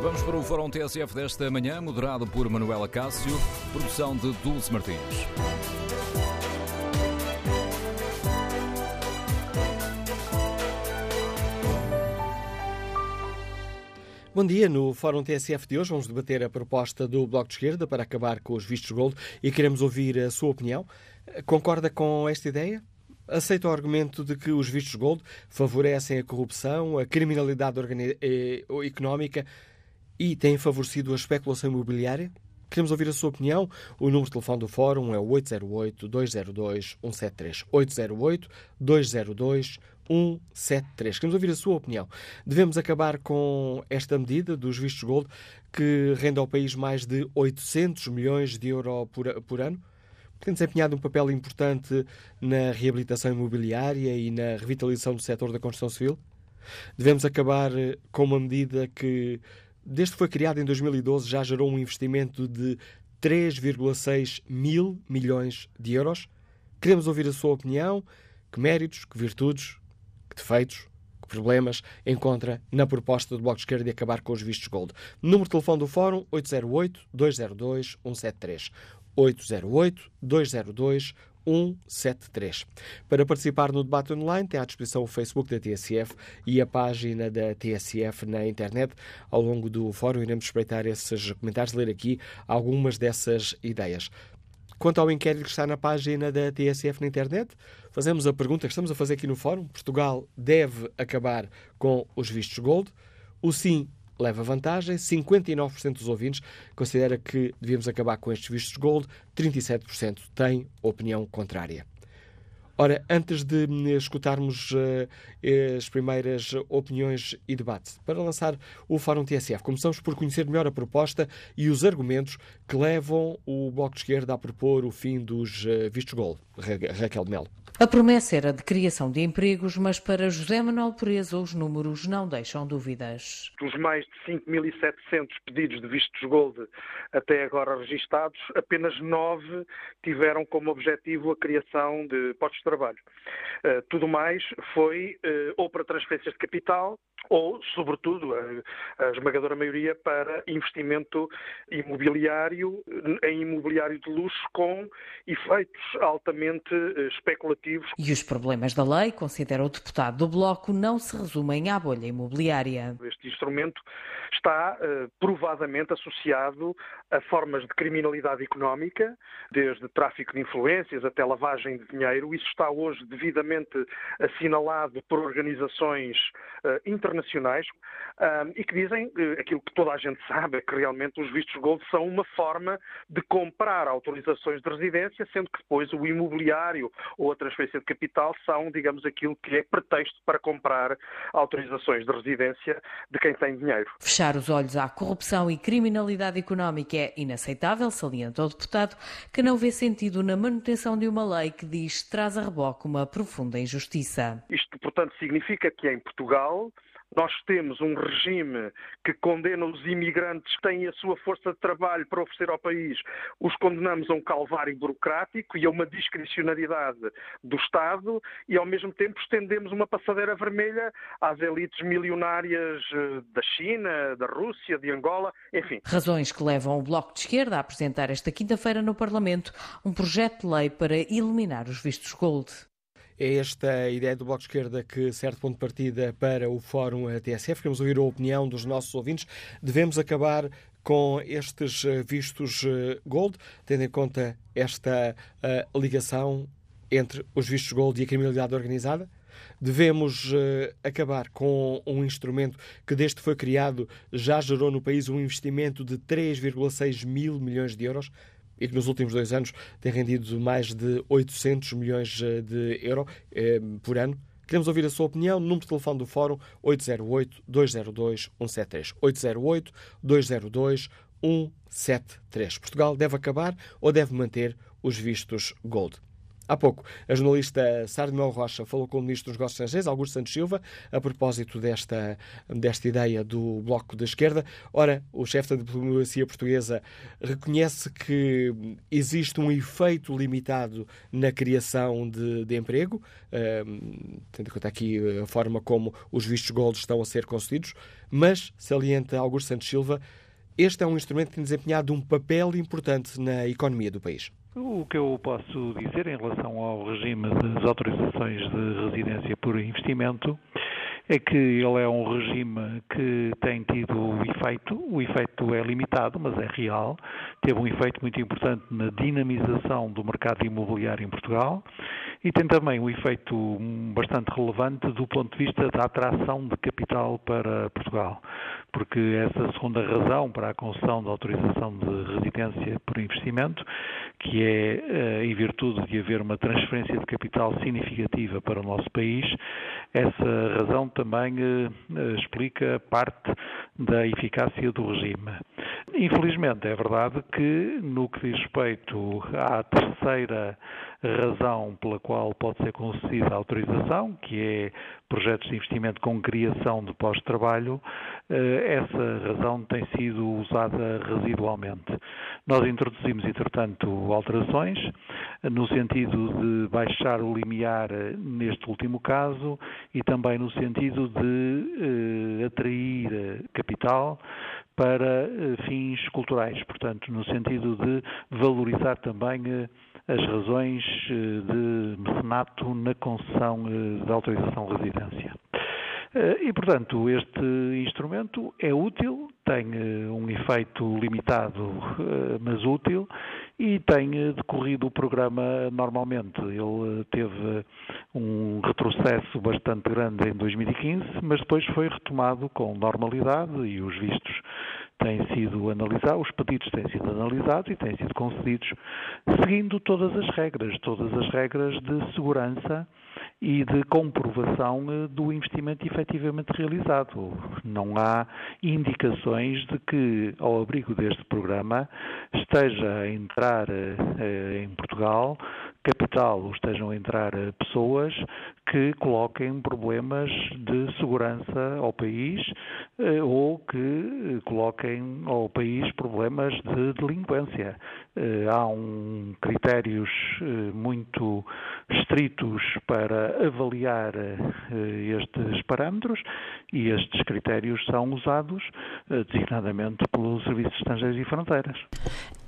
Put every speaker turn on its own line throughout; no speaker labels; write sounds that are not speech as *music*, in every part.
Vamos para o Fórum TSF desta manhã, moderado por Manuela Cássio, produção de Dulce Martins.
Bom dia. No Fórum TSF de hoje vamos debater a proposta do Bloco de Esquerda para acabar com os vistos gold e queremos ouvir a sua opinião. Concorda com esta ideia? Aceita o argumento de que os vistos gold favorecem a corrupção, a criminalidade eh, económica e têm favorecido a especulação imobiliária? Queremos ouvir a sua opinião. O número de telefone do Fórum é o 808-202-173. 808-202-173. 173. Queremos ouvir a sua opinião. Devemos acabar com esta medida dos vistos gold que rende ao país mais de 800 milhões de euros por, por ano? Tem desempenhado um papel importante na reabilitação imobiliária e na revitalização do setor da construção civil? Devemos acabar com uma medida que, desde que foi criada em 2012, já gerou um investimento de 3,6 mil milhões de euros? Queremos ouvir a sua opinião. Que méritos, que virtudes, defeitos, problemas, encontra na proposta do Bloco de Esquerda de acabar com os vistos gold. Número de telefone do Fórum 808-202-173. 808-202-173. Para participar no debate online, tem à disposição o Facebook da TSF e a página da TSF na internet. Ao longo do fórum, iremos espreitar esses comentários, ler aqui algumas dessas ideias. Quanto ao inquérito que está na página da TSF na internet, fazemos a pergunta que estamos a fazer aqui no fórum: Portugal deve acabar com os vistos gold? O sim leva vantagem. 59% dos ouvintes considera que devíamos acabar com estes vistos gold, 37% têm opinião contrária. Ora, antes de escutarmos uh, as primeiras opiniões e debate, para lançar o Fórum TSF, começamos por conhecer melhor a proposta e os argumentos que levam o Bloco de Esquerda a propor o fim dos uh, vistos gold. Ra Raquel de Melo.
A promessa era de criação de empregos, mas para José Manuel Presa os números não deixam dúvidas.
Dos mais de 5.700 pedidos de vistos gold até agora registados, apenas nove tiveram como objetivo a criação de postos de trabalho. Uh, tudo mais foi uh, ou para transferências de capital ou, sobretudo, a, a, esmagadora maioria para investimento imobiliário, em imobiliário de luxo, com efeitos altamente uh, especulativos
e os problemas da lei, considera o deputado do Bloco, não se resumem à bolha imobiliária.
Este instrumento está uh, provadamente associado a formas de criminalidade económica, desde tráfico de influências até lavagem de dinheiro. Isso está hoje devidamente assinalado por organizações uh, internacionais uh, e que dizem aquilo que toda a gente sabe, é que realmente os vistos gold são uma forma de comprar autorizações de residência, sendo que depois o imobiliário ou a transferência de capital são, digamos, aquilo que é pretexto para comprar autorizações de residência de quem tem dinheiro.
Fechar os olhos à corrupção e criminalidade económica é inaceitável, salienta o deputado, que não vê sentido na manutenção de uma lei que diz traz a reboque uma profunda injustiça.
Isto, portanto, significa que em Portugal nós temos um regime que condena os imigrantes que têm a sua força de trabalho para oferecer ao país, os condenamos a um calvário burocrático e a uma discricionariedade do Estado e, ao mesmo tempo, estendemos uma passadeira vermelha às elites milionárias eh, da China, da Rússia, de Angola, enfim.
Razões que levam o Bloco de Esquerda a apresentar esta quinta-feira no Parlamento um projeto de lei para eliminar os vistos gold.
É esta ideia do Bloco de Esquerda que serve ponto de partida para o Fórum TSF. Queremos ouvir a opinião dos nossos ouvintes. Devemos acabar com estes eh, vistos eh, gold, tendo em conta esta uh, ligação entre os vistos gold e a criminalidade organizada? Devemos uh, acabar com um instrumento que, desde que foi criado, já gerou no país um investimento de 3,6 mil milhões de euros? E que nos últimos dois anos tem rendido mais de 800 milhões eh, de euros eh, por ano. Queremos ouvir a sua opinião. Número de telefone do Fórum 808-202-173. 808-202-173. Portugal deve acabar ou deve manter os vistos Gold? Há pouco, a jornalista Sara Mel Rocha falou com o Ministro dos Negócios Estrangeiros, Augusto Santos Silva, a propósito desta, desta ideia do Bloco da Esquerda. Ora, o chefe da diplomacia portuguesa reconhece que existe um efeito limitado na criação de, de emprego, um, tendo em conta aqui a forma como os vistos gold estão a ser concedidos, mas, salienta Augusto Santos Silva, este é um instrumento que tem desempenhado um papel importante na economia do país.
O que eu posso dizer em relação ao regime das autorizações de residência por investimento é que ele é um regime que tem tido efeito, o efeito é limitado, mas é real, teve um efeito muito importante na dinamização do mercado imobiliário em Portugal e tem também um efeito bastante relevante do ponto de vista da atração de capital para Portugal porque essa segunda razão para a concessão da autorização de residência por investimento, que é eh, em virtude de haver uma transferência de capital significativa para o nosso país, essa razão também eh, eh, explica parte da eficácia do regime. Infelizmente, é verdade que, no que diz respeito à terceira razão pela qual pode ser concedida a autorização, que é projetos de investimento com criação de pós-trabalho, eh, essa razão tem sido usada residualmente. Nós introduzimos, entretanto, alterações no sentido de baixar o limiar eh, neste último caso e também no sentido de eh, atrair capital para fins culturais, portanto, no sentido de valorizar também as razões eh, de mecenato na concessão eh, da autorização de residência. Eh, e, portanto, este instrumento é útil, tem um efeito limitado, mas útil, e tem decorrido o programa normalmente. Ele teve um retrocesso bastante grande em 2015, mas depois foi retomado com normalidade e os vistos têm sido analisados, os pedidos têm sido analisados e têm sido concedidos seguindo todas as regras, todas as regras de segurança e de comprovação eh, do investimento efetivamente realizado. Não há indicações de que, ao abrigo deste programa, esteja a entrar eh, em Portugal capital ou estejam a entrar eh, pessoas que coloquem problemas de segurança ao país eh, ou que eh, coloquem ao país problemas de delinquência. Há um critérios muito estritos para avaliar estes parâmetros e estes critérios são usados designadamente pelo Serviço de Estrangeiros e Fronteiras.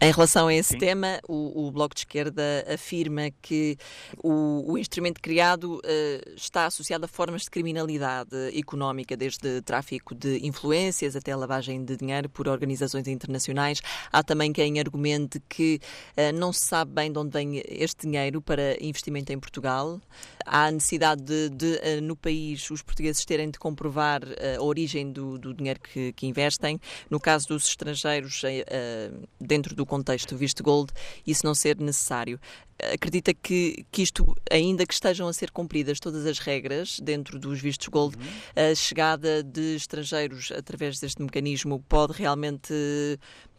Em relação a esse Sim. tema, o, o Bloco de Esquerda afirma que o, o instrumento criado uh, está associado a formas de criminalidade económica, desde tráfico de influências até lavagem de dinheiro por organizações internacionais. Há também quem argumente que uh, não se sabe bem de onde vem este dinheiro para investimento em Portugal. Há a necessidade de, de uh, no país, os portugueses terem de comprovar a origem do, do dinheiro que, que, investem. No caso dos estrangeiros, dentro do contexto visto gold, isso não ser necessário acredita que, que isto, ainda que estejam a ser cumpridas todas as regras dentro dos vistos gold, uhum. a chegada de estrangeiros através deste mecanismo pode realmente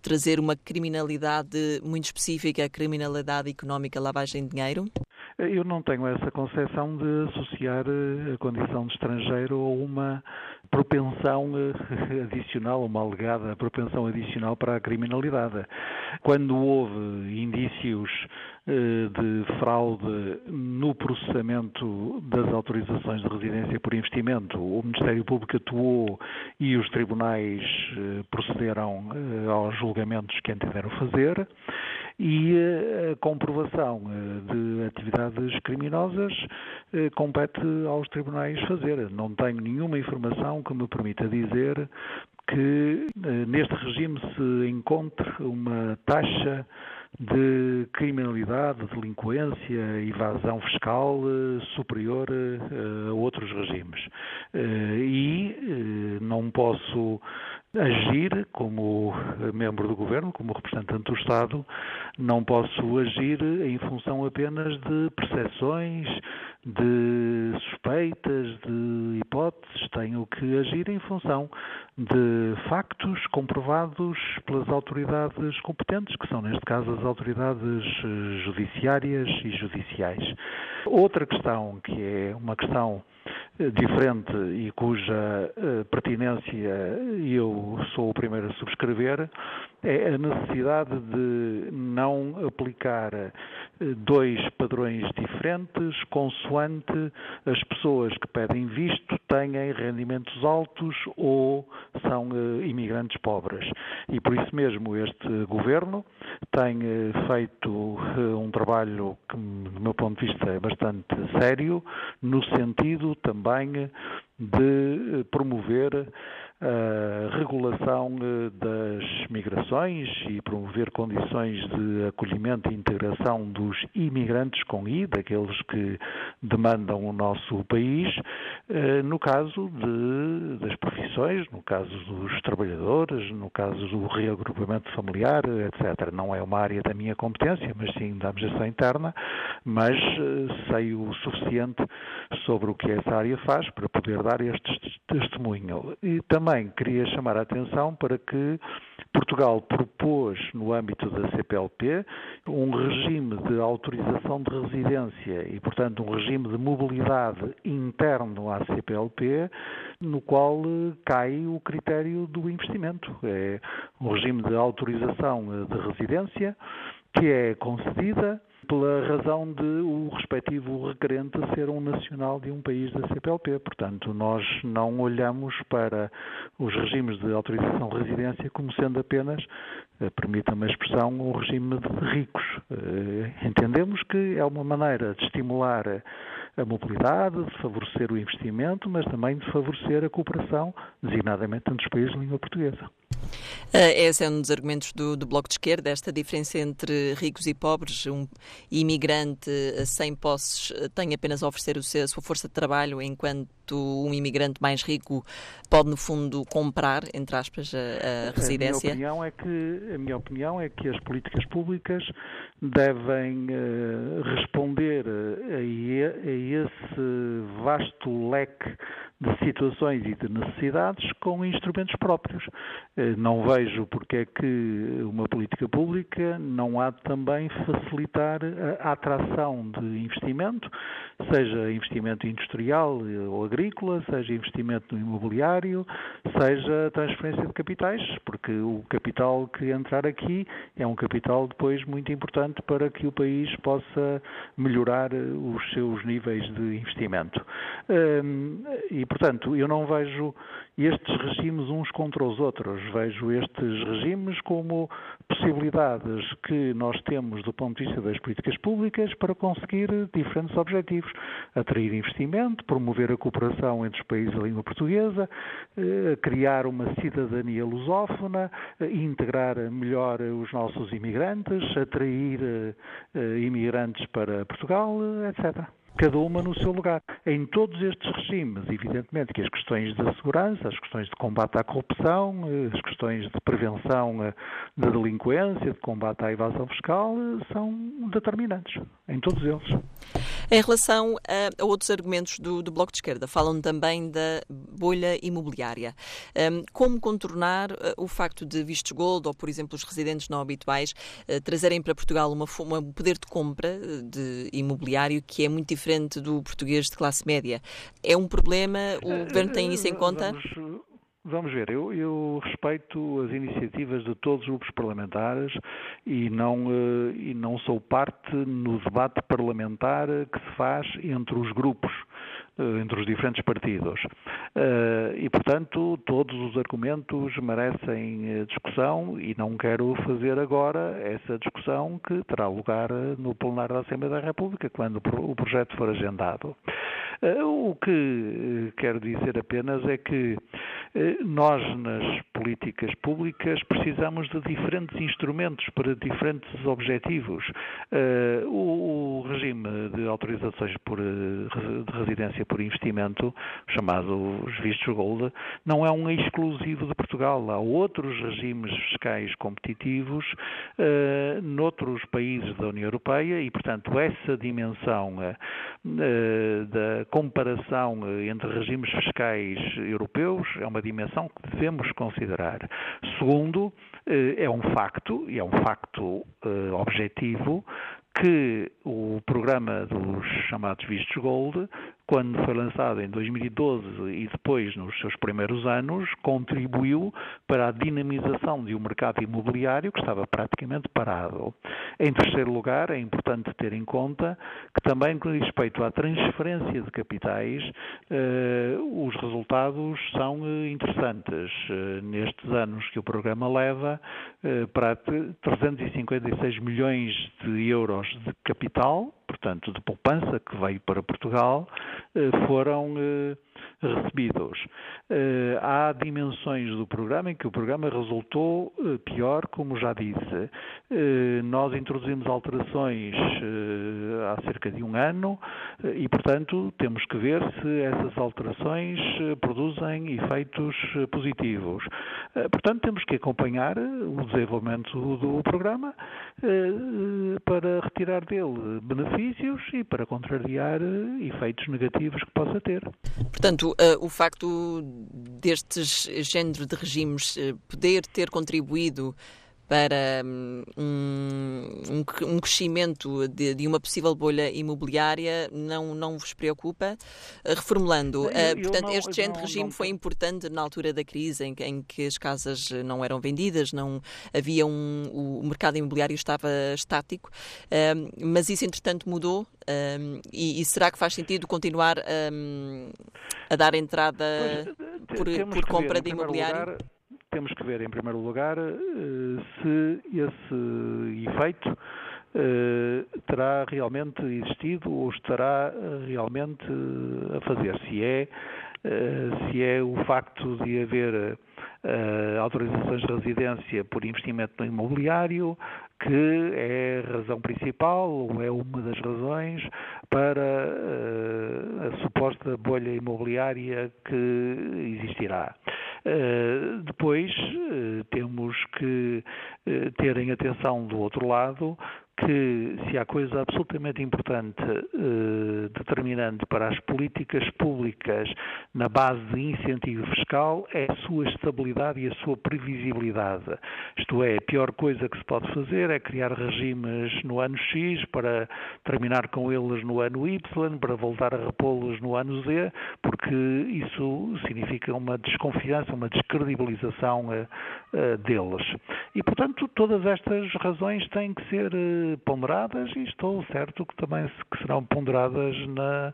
trazer uma criminalidade muito específica, a criminalidade económica, lavagem de dinheiro?
Eu não tenho essa concepção de associar eh, a condição de estrangeiro a uma propensão eh, *laughs* adicional, uma alegada propensão adicional para a criminalidade. Quando houve indícios eh, de fraude no processamento das autorizações de residência por investimento, o Ministério Público atuou e os tribunais procederam aos julgamentos que entenderam fazer e a comprovação de atividades criminosas compete aos tribunais fazer. Não tenho nenhuma informação que me permita dizer que eh, neste regime se encontre uma taxa de criminalidade, delinquência, evasão fiscal eh, superior eh, a outros regimes. E não posso agir como membro do governo, como representante do Estado, não posso agir em função apenas de percepções, de suspeitas, de hipóteses, tenho que agir em função de factos comprovados pelas autoridades competentes, que são, neste caso, as autoridades eh, judiciárias e judiciais. Outra questão, que é uma questão diferente e cuja uh, pertinência eu sou o primeiro a subscrever, é a necessidade de não aplicar uh, dois padrões diferentes consoante as pessoas que pedem visto tenham rendimentos altos ou são uh, imigrantes pobres. E por isso mesmo este governo tem feito um trabalho que, do meu ponto de vista, é bastante sério, no sentido também de promover a regulação eh, das migrações e promover condições de acolhimento e integração dos imigrantes com I, daqueles que demandam o nosso país, eh, no caso de, das profissões, no caso dos trabalhadores, no caso do reagrupamento familiar, etc. Não é uma área da minha competência, mas sim da administração interna, mas eh, sei o suficiente sobre o que essa área faz para poder dar este testemunho. E também também queria chamar a atenção para que Portugal propôs, no âmbito da CPLP, um regime de autorização de residência e, portanto, um regime de mobilidade interno à CPLP, no qual eh, cai o critério do investimento. É um regime de autorização de residência que é concedida pela razão de o respectivo requerente ser um nacional de um país da CPLP. Portanto, nós não olhamos para os regimes de autorização de residência como sendo apenas, eh, permita-me a expressão, um regime de ricos. Eh, entendemos que é uma maneira de estimular a mobilidade, de favorecer o investimento, mas também de favorecer a cooperação, designadamente entre os países de língua portuguesa.
Uh, esse é um dos argumentos do, do, Bloco de Esquerda, esta diferença entre ricos e pobres. Um imigrante sem posses tem apenas a oferecer o seu, a sua força de trabalho, enquanto um imigrante mais rico pode, no fundo, comprar, entre aspas, a, a residência.
A minha, opinião é que, a minha opinião é que as políticas públicas devem uh, responder a, a esse vasto leque de situações e de necessidades com instrumentos próprios. Eh, não vejo porque é que uma política pública não há de também facilitar a atração de investimento, seja investimento industrial ou agrícola, seja investimento no imobiliário, seja transferência de capitais, porque o capital que entrar aqui é um capital depois muito importante para que o país possa melhorar os seus níveis de investimento. Ehm, e portanto, eu não vejo estes regimes uns contra os outros, vejo estes regimes como possibilidades que nós temos do ponto de vista das políticas públicas para conseguir diferentes objetivos. Atrair investimento, promover a cooperação entre os países da língua portuguesa, eh, criar uma cidadania lusófona, eh, integrar melhor os nossos imigrantes, atrair eh, imigrantes para Portugal, etc cada uma no seu lugar. Em todos estes regimes, evidentemente que as questões da segurança, as questões de combate à corrupção, eh, as questões de prevenção eh, da delinquência, de combate à evasão fiscal, eh, são determinantes, em todos eles.
Em relação a, outros argumentos do, do, Bloco de Esquerda, falam também da bolha imobiliária. Um, como contornar o facto de vistos gold ou, por exemplo, os residentes não habituais uh, trazerem para Portugal uma, um poder de compra de imobiliário que é muito diferente do português de classe média? É um problema? O Governo tem isso em conta?
Vamos, Vamos ver, eu, eu, respeito as iniciativas de todos os grupos parlamentares e não, eh, e não sou parte no debate parlamentar que se faz entre os grupos. Eh, entre os diferentes partidos. Eh, e, portanto, todos os argumentos merecem eh, discussão e não quero fazer agora essa discussão que terá lugar no plenário da Assembleia da República, quando o projeto for agendado. O que quero dizer apenas é que nós, nas políticas públicas, precisamos de diferentes instrumentos para diferentes objetivos. O, regime de autorizações por, de residência por investimento, chamado os vistos gold, não é um exclusivo de Portugal. Há outros regimes fiscais competitivos uh, noutros países da União Europeia e, portanto, essa dimensão uh, da comparação entre regimes fiscais europeus é uma dimensão que devemos considerar. Segundo, eh, é um facto, e é um facto eh, objetivo, que o programa dos chamados vistos gold quando foi lançado em 2012 e depois nos seus primeiros anos, contribuiu para a dinamização de um mercado imobiliário que estava praticamente parado. Em terceiro lugar, é importante ter em conta que também, com respeito à transferência de capitais, eh, os resultados são eh, interessantes. Eh, nestes anos que o programa leva, para 356 milhões de euros de capital, portanto, de poupança que veio para Portugal, eh, foram eh, recebidos. Uh, há dimensões do programa em que o programa resultou pior, como já disse. Nós introduzimos alterações há cerca de um ano e, portanto, temos que ver se essas alterações produzem efeitos positivos. portanto, temos que acompanhar o desenvolvimento do programa para retirar dele benefícios e para contrariar efeitos negativos que possa ter.
Portanto, uh, o facto destes género de regimes uh, poder ter contribuído para hum, um, um, crescimento de, de, uma possível bolha imobiliária não, não vos preocupa? Eh, reformulando, uh, portanto, não, este género de regime não, foi importante na altura da crise em, em, que as casas não eram vendidas, não havia um, o mercado imobiliário estava estático, uh, mas isso entretanto mudou uh, e, e, será que faz sentido continuar a dar entrada pois, por, por compra de imobiliário?
Lugar, temos que ver, em primeiro lugar, eh, se esse efeito eh, terá realmente existido ou estará eh, realmente a fazer. Se é, se é o facto de haver autorizações de residência por investimento no imobiliário, que é a razão principal ou é uma das razões para a suposta bolha imobiliária que existirá. Eh, depois eh, temos que eh, ter em atenção do outro lado que se há coisa absolutamente importante, eh, determinante para as políticas públicas na base de incentivo fiscal, é a sua estabilidade e a sua previsibilidade. Isto é, a pior coisa que se pode fazer é criar regimes no ano X para terminar com eles no ano Y, para voltar a repô-los no ano Z, porque isso significa uma desconfiança, uma descredibilização eh, eh, deles. E, portanto, todas estas razões têm que ser ponderadas e estou certo que também que serão ponderadas na,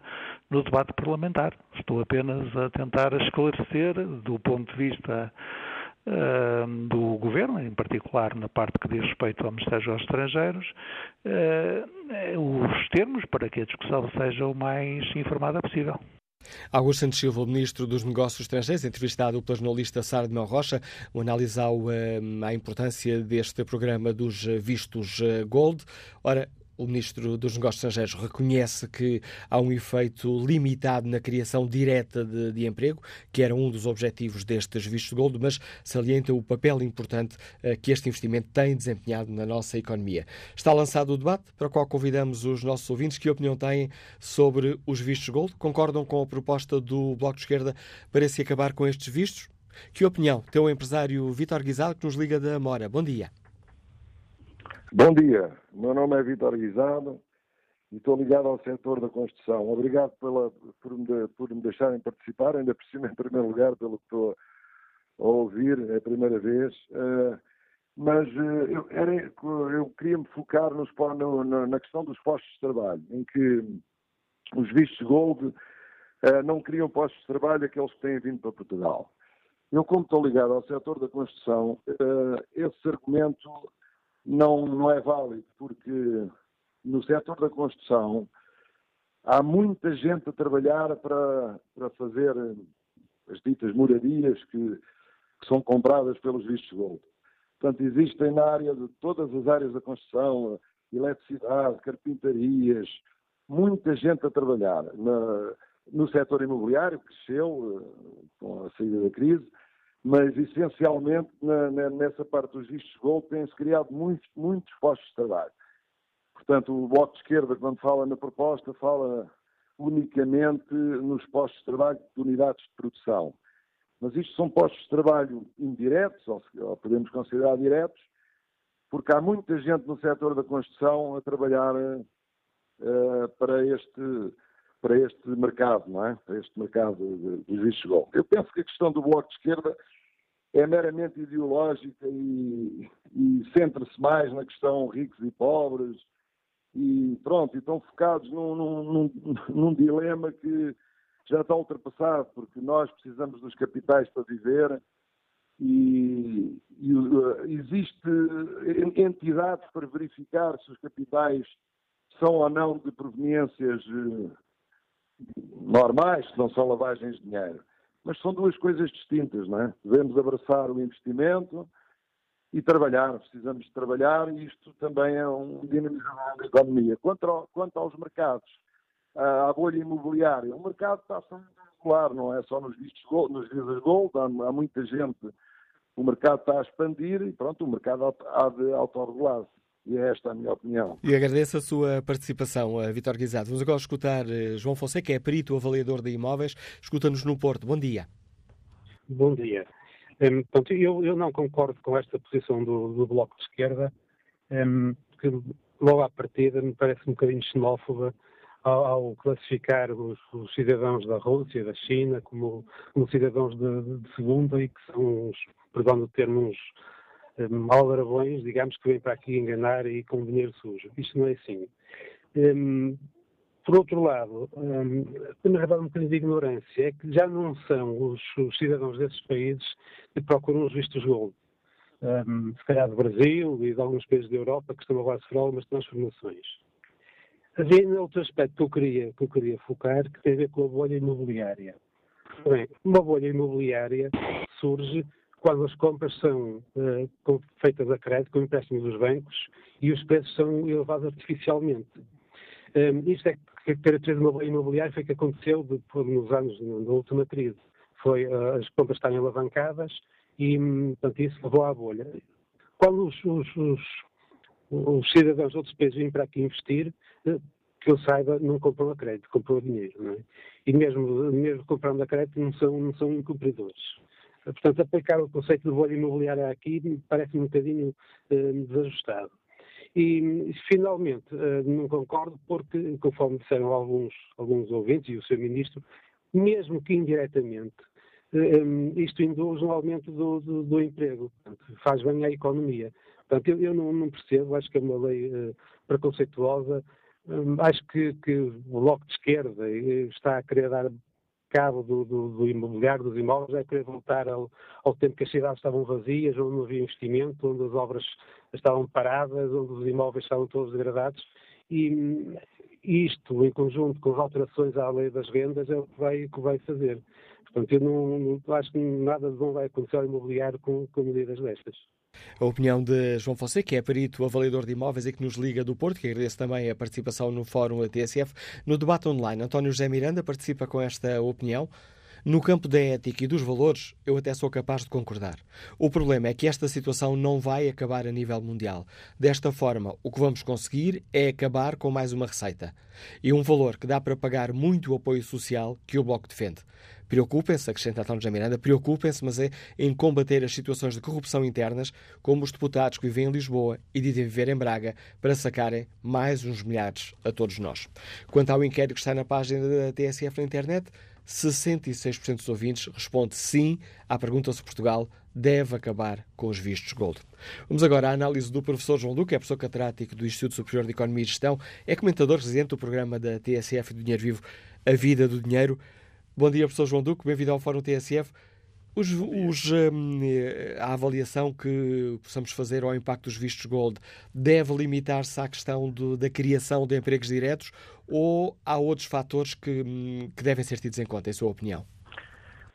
no debate parlamentar. Estou apenas a tentar esclarecer, do ponto de vista uh, do Governo, em particular na parte que diz respeito ao Ministério dos Estrangeiros, uh, os termos para que a discussão seja o mais informada possível.
Augusto Santos Silva, o Ministro dos Negócios Estrangeiros, entrevistado pela jornalista Sara de Mel Rocha, eh, a importância deste programa dos vistos eh, Gold. Ora, o Ministro dos Negócios Estrangeiros reconhece que há um efeito limitado na criação direta de, de emprego, que era um dos objetivos destes vistos gold, mas salienta o papel importante uh, que este investimento tem desempenhado na nossa economia. Está lançado o debate, para o qual convidamos os nossos ouvintes. Que opinião têm sobre os vistos gold? Concordam com a proposta do Bloco de Esquerda para se acabar com estes vistos? Que opinião tem o empresário Vítor Guisado, que nos liga da Mora? Bom dia.
Bom dia, meu nome é Vitor Guisado e estou ligado ao setor da construção. Obrigado pela, por, me, por me deixarem participar, ainda por cima, em primeiro lugar, pelo que estou a ouvir, é a primeira vez. Uh, mas uh, eu, era, eu, queria me focar no, na questão dos postos de trabalho, em que os vistos Gold uh, não criam postos de trabalho aqueles que têm vindo para Portugal. Eu, como estou ligado ao setor da construção, esse argumento não, não é válido, porque no setor da construção há muita gente a trabalhar para, para fazer as ditas moradias que que são compradas pelos vistos gold. Portanto, existem na área de todas as áreas da construção, eletricidade, carpintarias, muita gente a trabalhar. Na, no setor imobiliário, cresceu eh, com a saída da crise, mas essencialmente na, na, nessa parte dos vistos gold têm-se criado muitos, muitos postos de trabalho. Portanto, o Bloco de Esquerda, quando fala na proposta, fala unicamente nos postos de trabalho de unidades de produção. Mas isto são postos de trabalho indiretos, ou, ou podemos considerar diretos, porque há muita gente no setor da construção a trabalhar uh, para, este, para este mercado, não é? Para este mercado dos vistos gold. Eu penso que a questão do Bloco de Esquerda é meramente ideológica e, e centra-se mais na questão ricos e pobres, e pronto, e estão focados num, num, num, dilema que já está ultrapassado, porque nós precisamos dos capitais para viver e, e uh, existe entidades para verificar se os capitais são ou não de proveniências uh, normais, que não são lavagens de dinheiro. Mas são duas coisas distintas, não é? Devemos abraçar o investimento, e trabalhar, precisamos de trabalhar e isto também é um dinamizador da economia. Quanto, ao, quanto aos mercados, à bolha imobiliária, o mercado está regular, não é só nos vistos gold, nos gold, há, há, muita gente, o mercado está a expandir e pronto, o mercado há de autorregular-se. E é esta a minha opinião.
E agradeço a sua participação, Vitor Guizado. Vamos agora escutar eh, João Fonseca, que é perito avaliador de imóveis. Escuta-nos no Porto. Bom dia.
Bom dia. Um, portanto, eu, eu, não concordo com esta posição do, do Bloco de Esquerda, um, que logo à partida me parece um bocadinho xenófoba ao, ao classificar os, os, cidadãos da Rússia, da China, como, como cidadãos de, de, segunda e que são uns, perdão o termo, uns aldrabões, digamos, que vêm para aqui enganar e com dinheiro sujo. Isto não é assim. Um, por outro lado, um, na verdade, um bocadinho de ignorância, é que já não são os, os cidadãos desses países que procuram os vistos gold. Um, se calhar do Brasil e de alguns países da Europa que estão agora a sofrer algumas transformações. Havia outro aspecto que eu, queria, que eu queria focar, que tem a ver com a bolha imobiliária. Bem, uma bolha imobiliária surge quando as compras são uh, feitas a crédito, com empréstimos dos bancos, e os preços são elevados artificialmente. Um, isto é que caracteriza bolha imobiliária foi o que aconteceu depois, nos anos da última crise. Foi uh, as compras estarem alavancadas e, hum, portanto, isso levou à bolha. Quando os, os, os, os cidadãos de outros países vêm para aqui investir, uh, que eu saiba, não compram a crédito, compram a dinheiro. É? E mesmo, mesmo comprando a crédito, não são, não são incumpridores. Portanto, aplicar o conceito de bolha imobiliária aqui parece um bocadinho uh, desajustado. E, finalmente, eh, não concordo porque, conforme disseram alguns, alguns ouvintes e o Sr. Ministro, mesmo que indiretamente, eh, isto induz um aumento do, do, do emprego, portanto, faz bem à economia. Portanto, eu, eu não, não, percebo, acho que é uma lei uh, preconceituosa, um, acho que, que, o Bloco de Esquerda está a querer dar cabo do, do, do, imobiliário, dos imóveis, é querer voltar ao, ao, tempo que as cidades estavam vazias, onde não havia investimento, onde as obras estavam paradas, onde os imóveis estavam todos degradados. E isto, em conjunto com as alterações à lei das rendas, é o que vai, que vai fazer. Portanto, eu não, não acho que nada de bom vai acontecer ao imobiliário com, com medidas destas.
A opinião de João Fonseca, que é perito avaliador de imóveis e que nos liga do Porto, que agradeço também a participação no Fórum da TSF. No debate online, António José Miranda participa com esta opinião. No campo da ética e dos valores, eu até sou capaz de concordar. O problema é que esta situação não vai acabar a nível mundial. Desta forma, o que vamos conseguir é acabar com mais uma receita. E um valor que dá para pagar muito o apoio social que o Bloco defende. Preocupem-se, acrescenta António José Miranda, preocupem-se, mas é em combater as situações de corrupção internas, como os deputados que vivem em Lisboa e dizem viver em Braga, para sacarem mais uns milhares a todos nós. Quanto ao inquérito que está na página da TSF na internet, 66% dos ouvintes responde sim à pergunta se Portugal deve acabar com os vistos gold. Vamos agora à análise do professor João Duque, é professor catedrático do Instituto Superior de Economia e Gestão, é comentador residente do programa da TSF do Dinheiro Vivo, A Vida do Dinheiro. Bom dia, professor João Duque, bem-vindo ao Fórum TSF. Os, os, hum, a avaliação que possamos fazer ao impacto dos vistos gold deve limitar-se à questão do, da criação de empregos diretos ou há outros fatores que, hum, que devem ser tidos em conta, em sua opinião?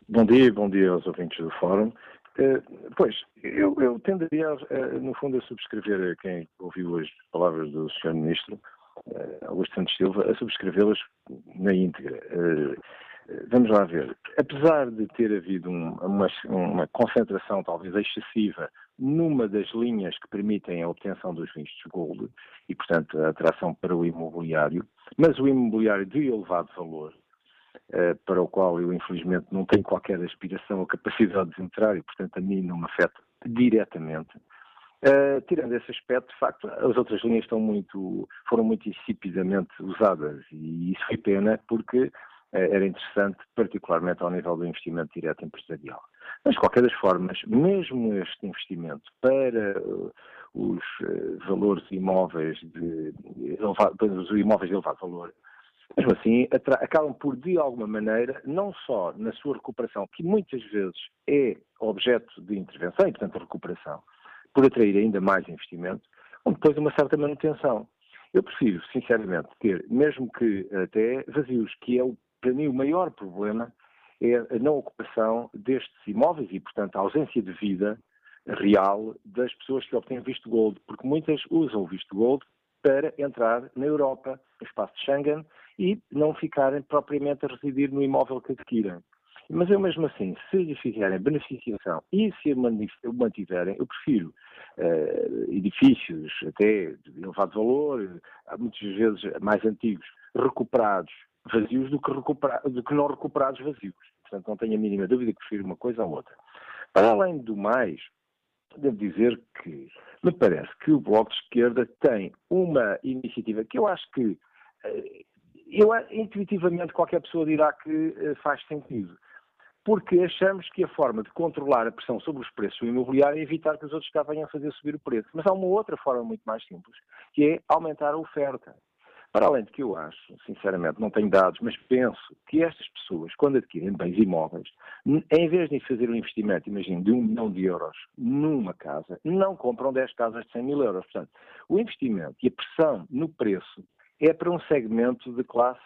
Bom dia, bom dia aos ouvintes do Fórum. pois, eu, eu tenderia, no fundo, a subscrever quem ouviu as palavras do Sr. Ministro, Augusto Santos Silva, a subscrevê-las na íntegra. Vamos lá ver. Apesar de ter havido uma, uma, concentração talvez excessiva numa das linhas que permitem a obtenção dos vistos Gold e, portanto, a atração para o imobiliário, mas o imobiliário de elevado valor, eh, para o qual eu infelizmente não tenho qualquer aspiração ou capacidade de entrar e, portanto, a mim não me afeta diretamente. Uh, tirando esse aspecto, de facto, as outras linhas muito, foram muito insipidamente usadas e isso foi pena porque era interessante, particularmente ao nível do investimento direto empresarial. Mas, de qualquer das formas, mesmo este investimento para uh, os valores imóveis de, os imóveis de elevado valor, mesmo assim, acabam por, de alguma maneira, não só na sua recuperação, que muitas vezes é objeto de intervenção e, portanto, recuperação, por atrair ainda mais investimento, como depois uma certa manutenção. Eu prefiro, sinceramente, ter, mesmo que até vazios, que é, o, para mim, o maior problema, é a não ocupação destes imóveis e, portanto, a ausência de vida real das pessoas que obtêm visto gold, porque muitas usam o visto gold para entrar na Europa, no espaço de Schengen, e não ficarem propriamente a residir no imóvel que adquirem. Mas eu mesmo assim, se lhe fizerem beneficiação e se o mantiverem, eu prefiro uh, edifícios até de elevado valor, muitas vezes mais antigos, recuperados vazios do que, do que não recuperados vazios. Portanto, não tenho a mínima dúvida que prefiro uma coisa ou outra. Para além do mais, devo dizer que me parece que o Bloco de Esquerda tem uma iniciativa que eu acho que uh, eu, intuitivamente, qualquer pessoa dirá que eh, faz sentido. Porque achamos que a forma de controlar a pressão sobre os preços do imobiliário é evitar que os outros cá venham fazer subir o preço. Mas há uma outra forma muito mais simples, que é aumentar a oferta. Para além de que eu acho, sinceramente, não tenho dados, mas penso que estas pessoas, quando adquirem bens imóveis, em vez de fazer um investimento, imagino, de um milhão de euros numa casa, não compram 10 casas de 100 mil euros. Portanto, o investimento e a pressão no preço é para um segmento de classe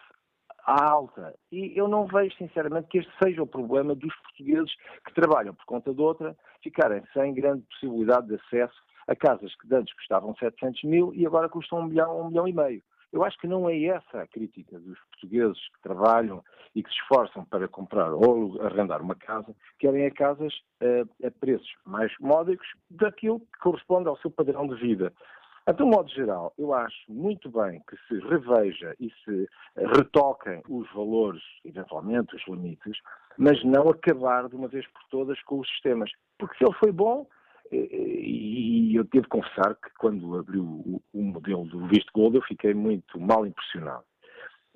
alta. E eu não vejo, sinceramente, que este seja o problema dos portugueses que trabalham por conta de outra ficarem sem grande possibilidade de acesso a casas que antes custavam 700 mil e agora custam um milhão, um milhão e meio. Eu acho que não é essa a crítica dos portugueses que trabalham e que se esforçam para comprar ou arrendar uma casa, querem a casas uh, a preços mais módicos daquilo que corresponde ao seu padrão de vida. De um modo geral, eu acho muito bem que se reveja e se retoquem os valores, eventualmente os limites, mas não acabar de uma vez por todas com os sistemas. Porque se ele foi bom, e eu devo confessar que quando abriu o modelo do visto gold eu fiquei muito mal impressionado.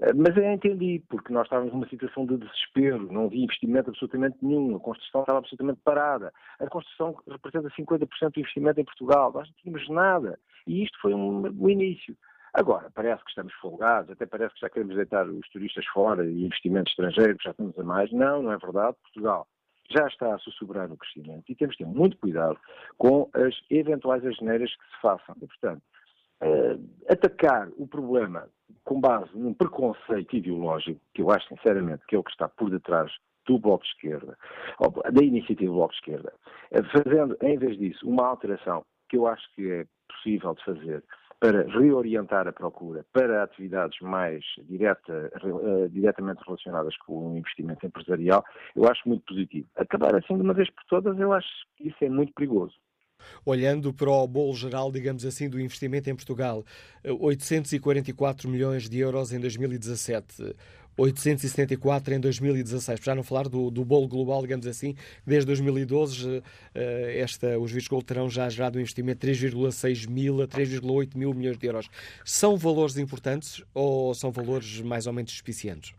Eh, mas eu entendi, porque nós estávamos numa situação de desespero, não havia investimento absolutamente nenhum, a construção estava absolutamente parada. A construção representa 50% do investimento em Portugal, nós não tínhamos nada. E isto foi um, um início. Agora, parece que estamos folgados, até parece que já queremos deitar os turistas fora e investimentos estrangeiros, já estamos a mais. Não, não é verdade. Portugal já está a sussurrar no crescimento e temos de ter muito cuidado com as eventuais asneiras que se façam. E, portanto, uh, atacar o problema com base num preconceito ideológico, que eu acho sinceramente que é o que está por detrás do Bloco de Esquerda, da iniciativa do Bloco de Esquerda, eh, fazendo, em vez disso, uma alteração que eu acho que é possível de fazer para reorientar a procura para atividades mais direta, uh, diretamente relacionadas com o investimento empresarial, eu acho muito positivo. Acabar assim de uma vez por todas, eu acho que isso é muito perigoso.
Olhando para o bolo geral, digamos assim, do investimento em Portugal, 844 eh, milhões de euros em 2017, 874 em 2016, para já não falar do, do bolo global, digamos assim, desde 2012 eh, esta, os vistos gold terão já gerado um investimento de 3,6 mil a 3,8 mil milhões de euros. São valores importantes ou são valores mais ou menos suficientes?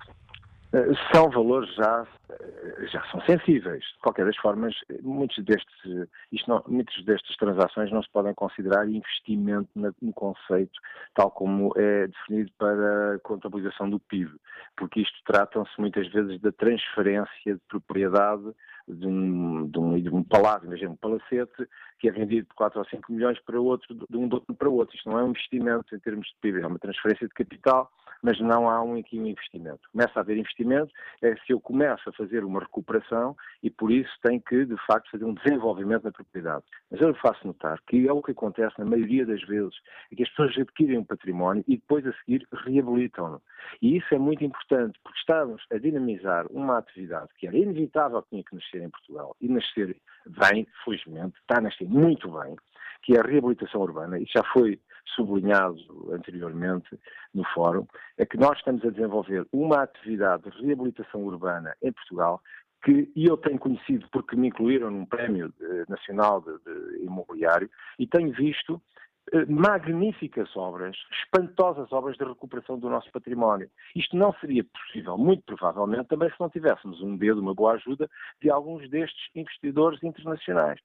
Eh, são valores já, eh, já são sensíveis. De qualquer das formas, muitos destes, isto não, muitas destas transações não se podem considerar investimento no conceito tal como é definido para a contabilização do PIB, porque isto tratam-se muitas vezes da transferência de propriedade de um, de um, de um palácio, imagina um palacete, que é vendido por 4 ou 5 milhões para outro, de um para outro. Isto não é um investimento em termos de PIB, é uma transferência de capital mas não há um, aqui um investimento. Começa a haver investimento é se eu começo a fazer uma recuperação e por isso tem que, de facto, fazer um desenvolvimento na propriedade. Mas eu faço notar que é o que acontece na maioria das vezes, é que as pessoas adquirem um património e depois a seguir reabilitam-no. E isso é muito importante, porque estamos a dinamizar uma atividade que era inevitável que tinha que nascer em Portugal e nascer bem, felizmente, está a nascer muito bem, que é a reabilitação urbana, e já foi sublinhado anteriormente no fórum, é que nós estamos a desenvolver uma atividade de reabilitação urbana em Portugal que eu tenho conhecido porque me incluíram num prémio de, nacional de, de, imobiliário e tenho visto eh, magníficas obras, espantosas obras de recuperação do nosso património. Isto não seria possível, muito provavelmente, também se não tivéssemos um dedo, uma boa ajuda de alguns destes investidores internacionais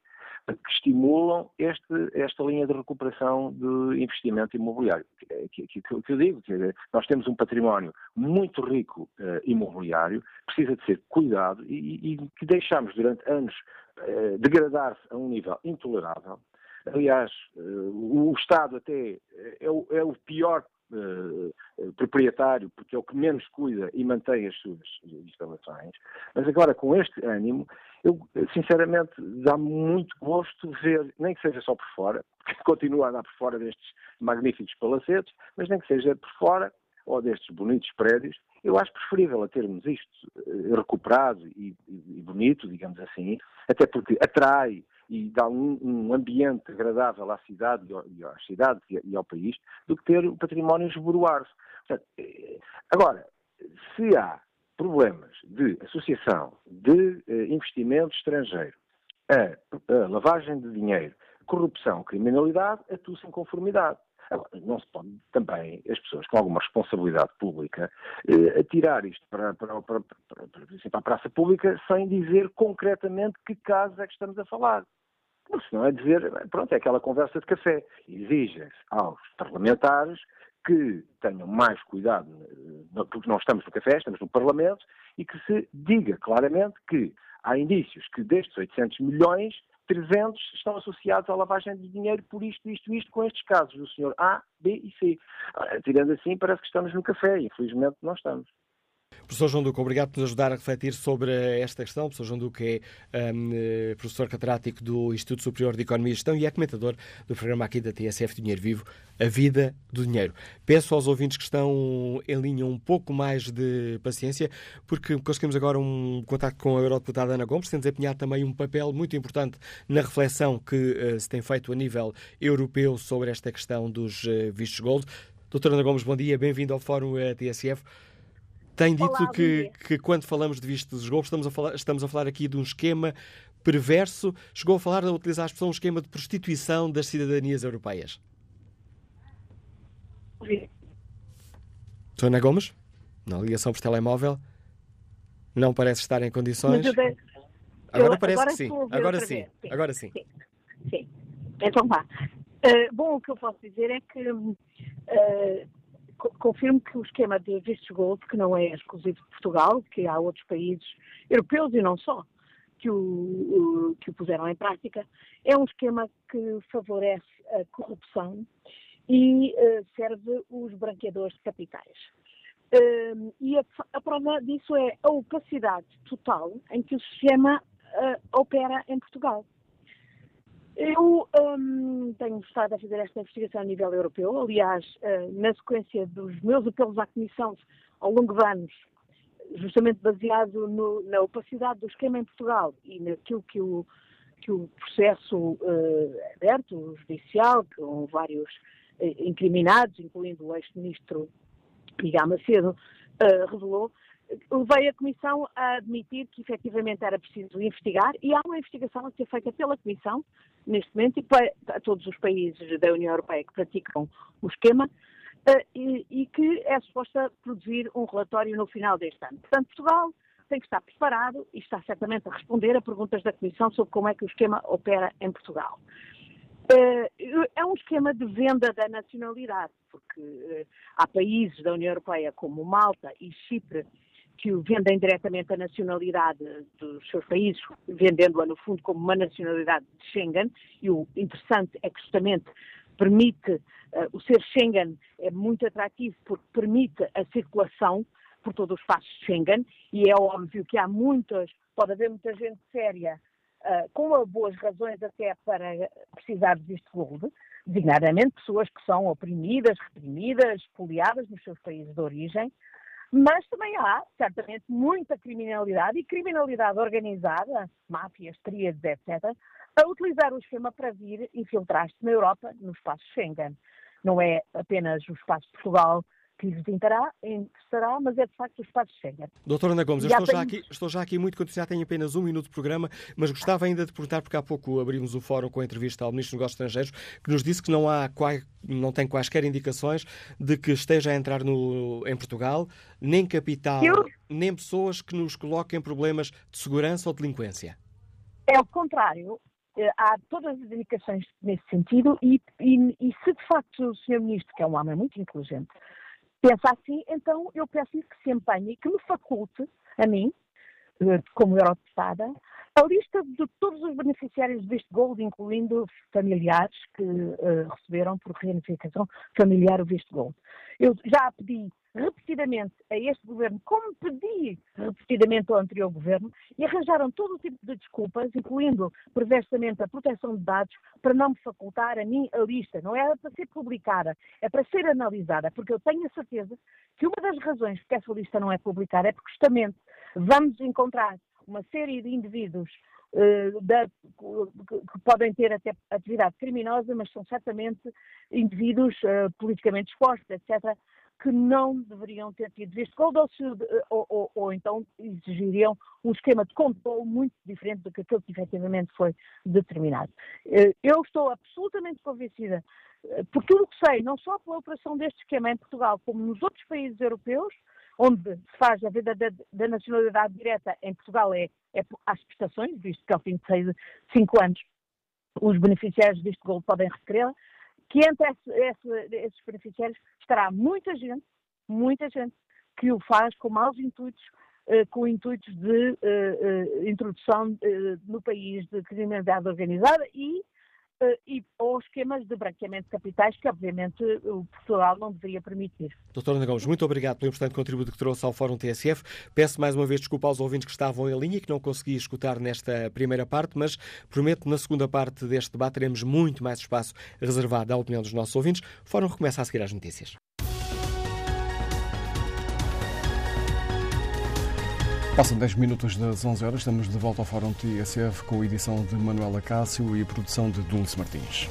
que estimulam este, esta linha de recuperação de investimento imobiliário. Que, que, que, que eu digo, que nós temos um património muito rico uh, imobiliário, precisa de ser cuidado e, e que deixamos durante anos uh, degradar-se a um nível intolerável. Aliás, uh, o Estado até é o, é o pior proprietário, porque é o que menos cuida e mantém as suas instalações. Mas agora, com este ânimo, eu, sinceramente, dá muito gosto ver, nem que seja só por fora, *laughs* porque continua a dar por fora destes magníficos palacetes, mas nem que seja por fora, ou destes bonitos prédios, eu acho preferível a termos isto eh, recuperado e, e, bonito, digamos assim, até porque atrai e dá um, um ambiente agradável à cidade e, às cidades e, ao país, do que ter o património esboroar-se. Eh, agora, se há problemas de associação de uh, investimento estrangeiro a, a, lavagem de dinheiro, corrupção, criminalidade, atua-se em conformidade. Agora, não se pode também as pessoas com alguma responsabilidade pública eh, atirar isto para, para, para, para, para a praça pública sem dizer concretamente que casos é que estamos a falar. Porque senão é dizer, pronto, é aquela conversa de café. Exige-se aos parlamentares que tenham mais cuidado, eh, porque não estamos no café, estamos no Parlamento, e que se diga claramente que há indícios que destes 800 milhões, 300 estão associados à lavagem de dinheiro por isto, isto, isto, com estes casos do senhor A, B e C. Tirando assim, parece que estamos no café, infelizmente não estamos.
Professor João Duque, obrigado por nos ajudar a refletir sobre esta questão. O professor João Duque é um, eh, professor catedrático do Instituto Superior de Economia e Gestão e é comentador do programa aqui da TSF Dinheiro Vivo, A Vida do Dinheiro. Peço aos ouvintes que estão em linha um pouco mais de paciência, porque conseguimos agora um contato com a eurodeputada Ana Gomes, tem desempenhado também um papel muito importante na reflexão que uh, se tem feito a nível europeu sobre esta questão dos uh, vistos gold. Doutora Ana Gomes, bom dia, bem-vindo ao Fórum TSF. Tem dito Olá, que, que, quando falamos de vistos de gols, estamos a, falar, estamos a falar aqui de um esquema perverso. Chegou a falar, a utilizar a expressão, um esquema de prostituição das cidadanias europeias. Ana Gomes, na ligação por telemóvel, não parece estar em condições. Agora eu, parece agora que sim. Agora sim. sim. Agora sim. sim.
Sim. Então vá. Uh, bom, o que eu posso dizer é que uh, confirmo que o esquema de vistos gold, que não é exclusivo de Portugal, que há outros países europeus e não só, que o, que o puseram em prática, é um esquema que favorece a corrupção e uh, serve os branqueadores de capitais. Uh, e a, a, prova disso é a opacidade total em que o sistema uh, opera em Portugal. Eu um, tenho estado a fazer esta investigação a nível europeu. Aliás, uh, na sequência dos meus apelos à Comissão ao longo de anos, justamente baseado no, na opacidade do esquema em Portugal e naquilo que o, que o processo uh, aberto, judicial, com vários uh, incriminados, incluindo o ex-ministro Miguel Macedo, revelou, levei a Comissão a admitir que efetivamente era preciso investigar e há uma investigação a ser feita pela Comissão, neste momento, e para, todos os países da União Europeia que praticam o esquema, uh, e, e, que é suposta produzir um relatório no final deste ano. Portanto, Portugal tem que estar preparado e está certamente a responder a perguntas da Comissão sobre como é que o esquema opera em Portugal. Uh, é um esquema de venda da nacionalidade, porque uh, há países da União Europeia como Malta e Chipre que vendem diretamente a nacionalidade dos seus países, vendendo-a no fundo como uma nacionalidade de Schengen, e o interessante é que justamente permite, o ser Schengen é muito atrativo porque permite a circulação por todo o espaço Schengen e é óbvio que há muitas, pode haver muita gente séria uh, com boas razões até para precisar de visto designadamente pessoas que são oprimidas, reprimidas, expoliadas nos seus países de origem, mas também há, certamente, muita criminalidade e criminalidade organizada, máfias, tríades, etc., a utilizar o esquema para vir infiltrar-se na Europa, no espaço Schengen. Não é apenas o espaço Portugal que lhes interessará, interessará, mas é de facto o espaço Schengen.
Doutora Ana Gomes, eu estou, já aqui, estou já aqui muito condicionado, tenho apenas um minuto de programa, mas gostava ainda de perguntar, porque há pouco abrimos o fórum com a entrevista ao Ministro dos Negócios Estrangeiros, que nos disse que não, há, não tem quaisquer indicações de que esteja a entrar no, em Portugal nem capital, eu... nem pessoas que nos coloquem problemas de segurança ou delinquência.
É o contrário. Eh, há todas as indicações nesse sentido e, e, e se de facto o Sr. Ministro, que é um homem muito inteligente, pensa assim, então eu peço-lhe que se empenhe e que me faculte, a mim, eh, como eurodeputada, a lista de todos os beneficiários deste Gold, incluindo familiares que uh, receberam por reunificação familiar o visto Gold. Eu já pedi repetidamente a este governo, como pedi repetidamente ao anterior governo, e arranjaram todo o tipo de desculpas, incluindo perversamente a proteção de dados, para não me facultar a mim a lista. Não é para ser publicada, é para ser analisada, porque eu tenho a certeza que uma das razões que essa lista não é publicada é porque justamente vamos encontrar uma série de indivíduos uh, da, que podem ter até atividade criminosa, mas são certamente indivíduos uh, politicamente expostos, etc., que não deveriam ter tido visto gold ou, se, ou, ou, ou, então exigiriam um esquema de controle muito diferente do que aquele que efetivamente foi determinado. Eh, eu estou absolutamente convencida, eh, por tudo que sei, não só pela operação deste esquema em Portugal, como nos outros países europeus, onde se faz a venda da, da nacionalidade direta, em Portugal é, é às prestações, visto que ao fim de seis, cinco anos os beneficiários deste gol podem requerê-la, que entre esse, esse, esses beneficiários estará muita gente, muita gente, que o faz com maus intuitos, eh, com intuitos de eh, eh, introdução no país de criminalidade organizada e e, ou esquemas de branqueamento de capitais que, obviamente, o Portugal não deveria permitir.
Doutora Ana Gomes, muito obrigado pelo importante contributo que trouxe ao Fórum TSF. Peço mais uma vez desculpa aos ouvintes que estavam em linha e que não consegui escutar nesta primeira parte, mas prometo na segunda parte deste debate teremos muito mais espaço reservado à opinião dos nossos ouvintes. O Fórum recomeça a seguir às notícias.
Passam 10 minutos das 11 horas, estamos de volta ao Fórum TSF com a edição de Manuela Cássio e a produção de Dulce Martins.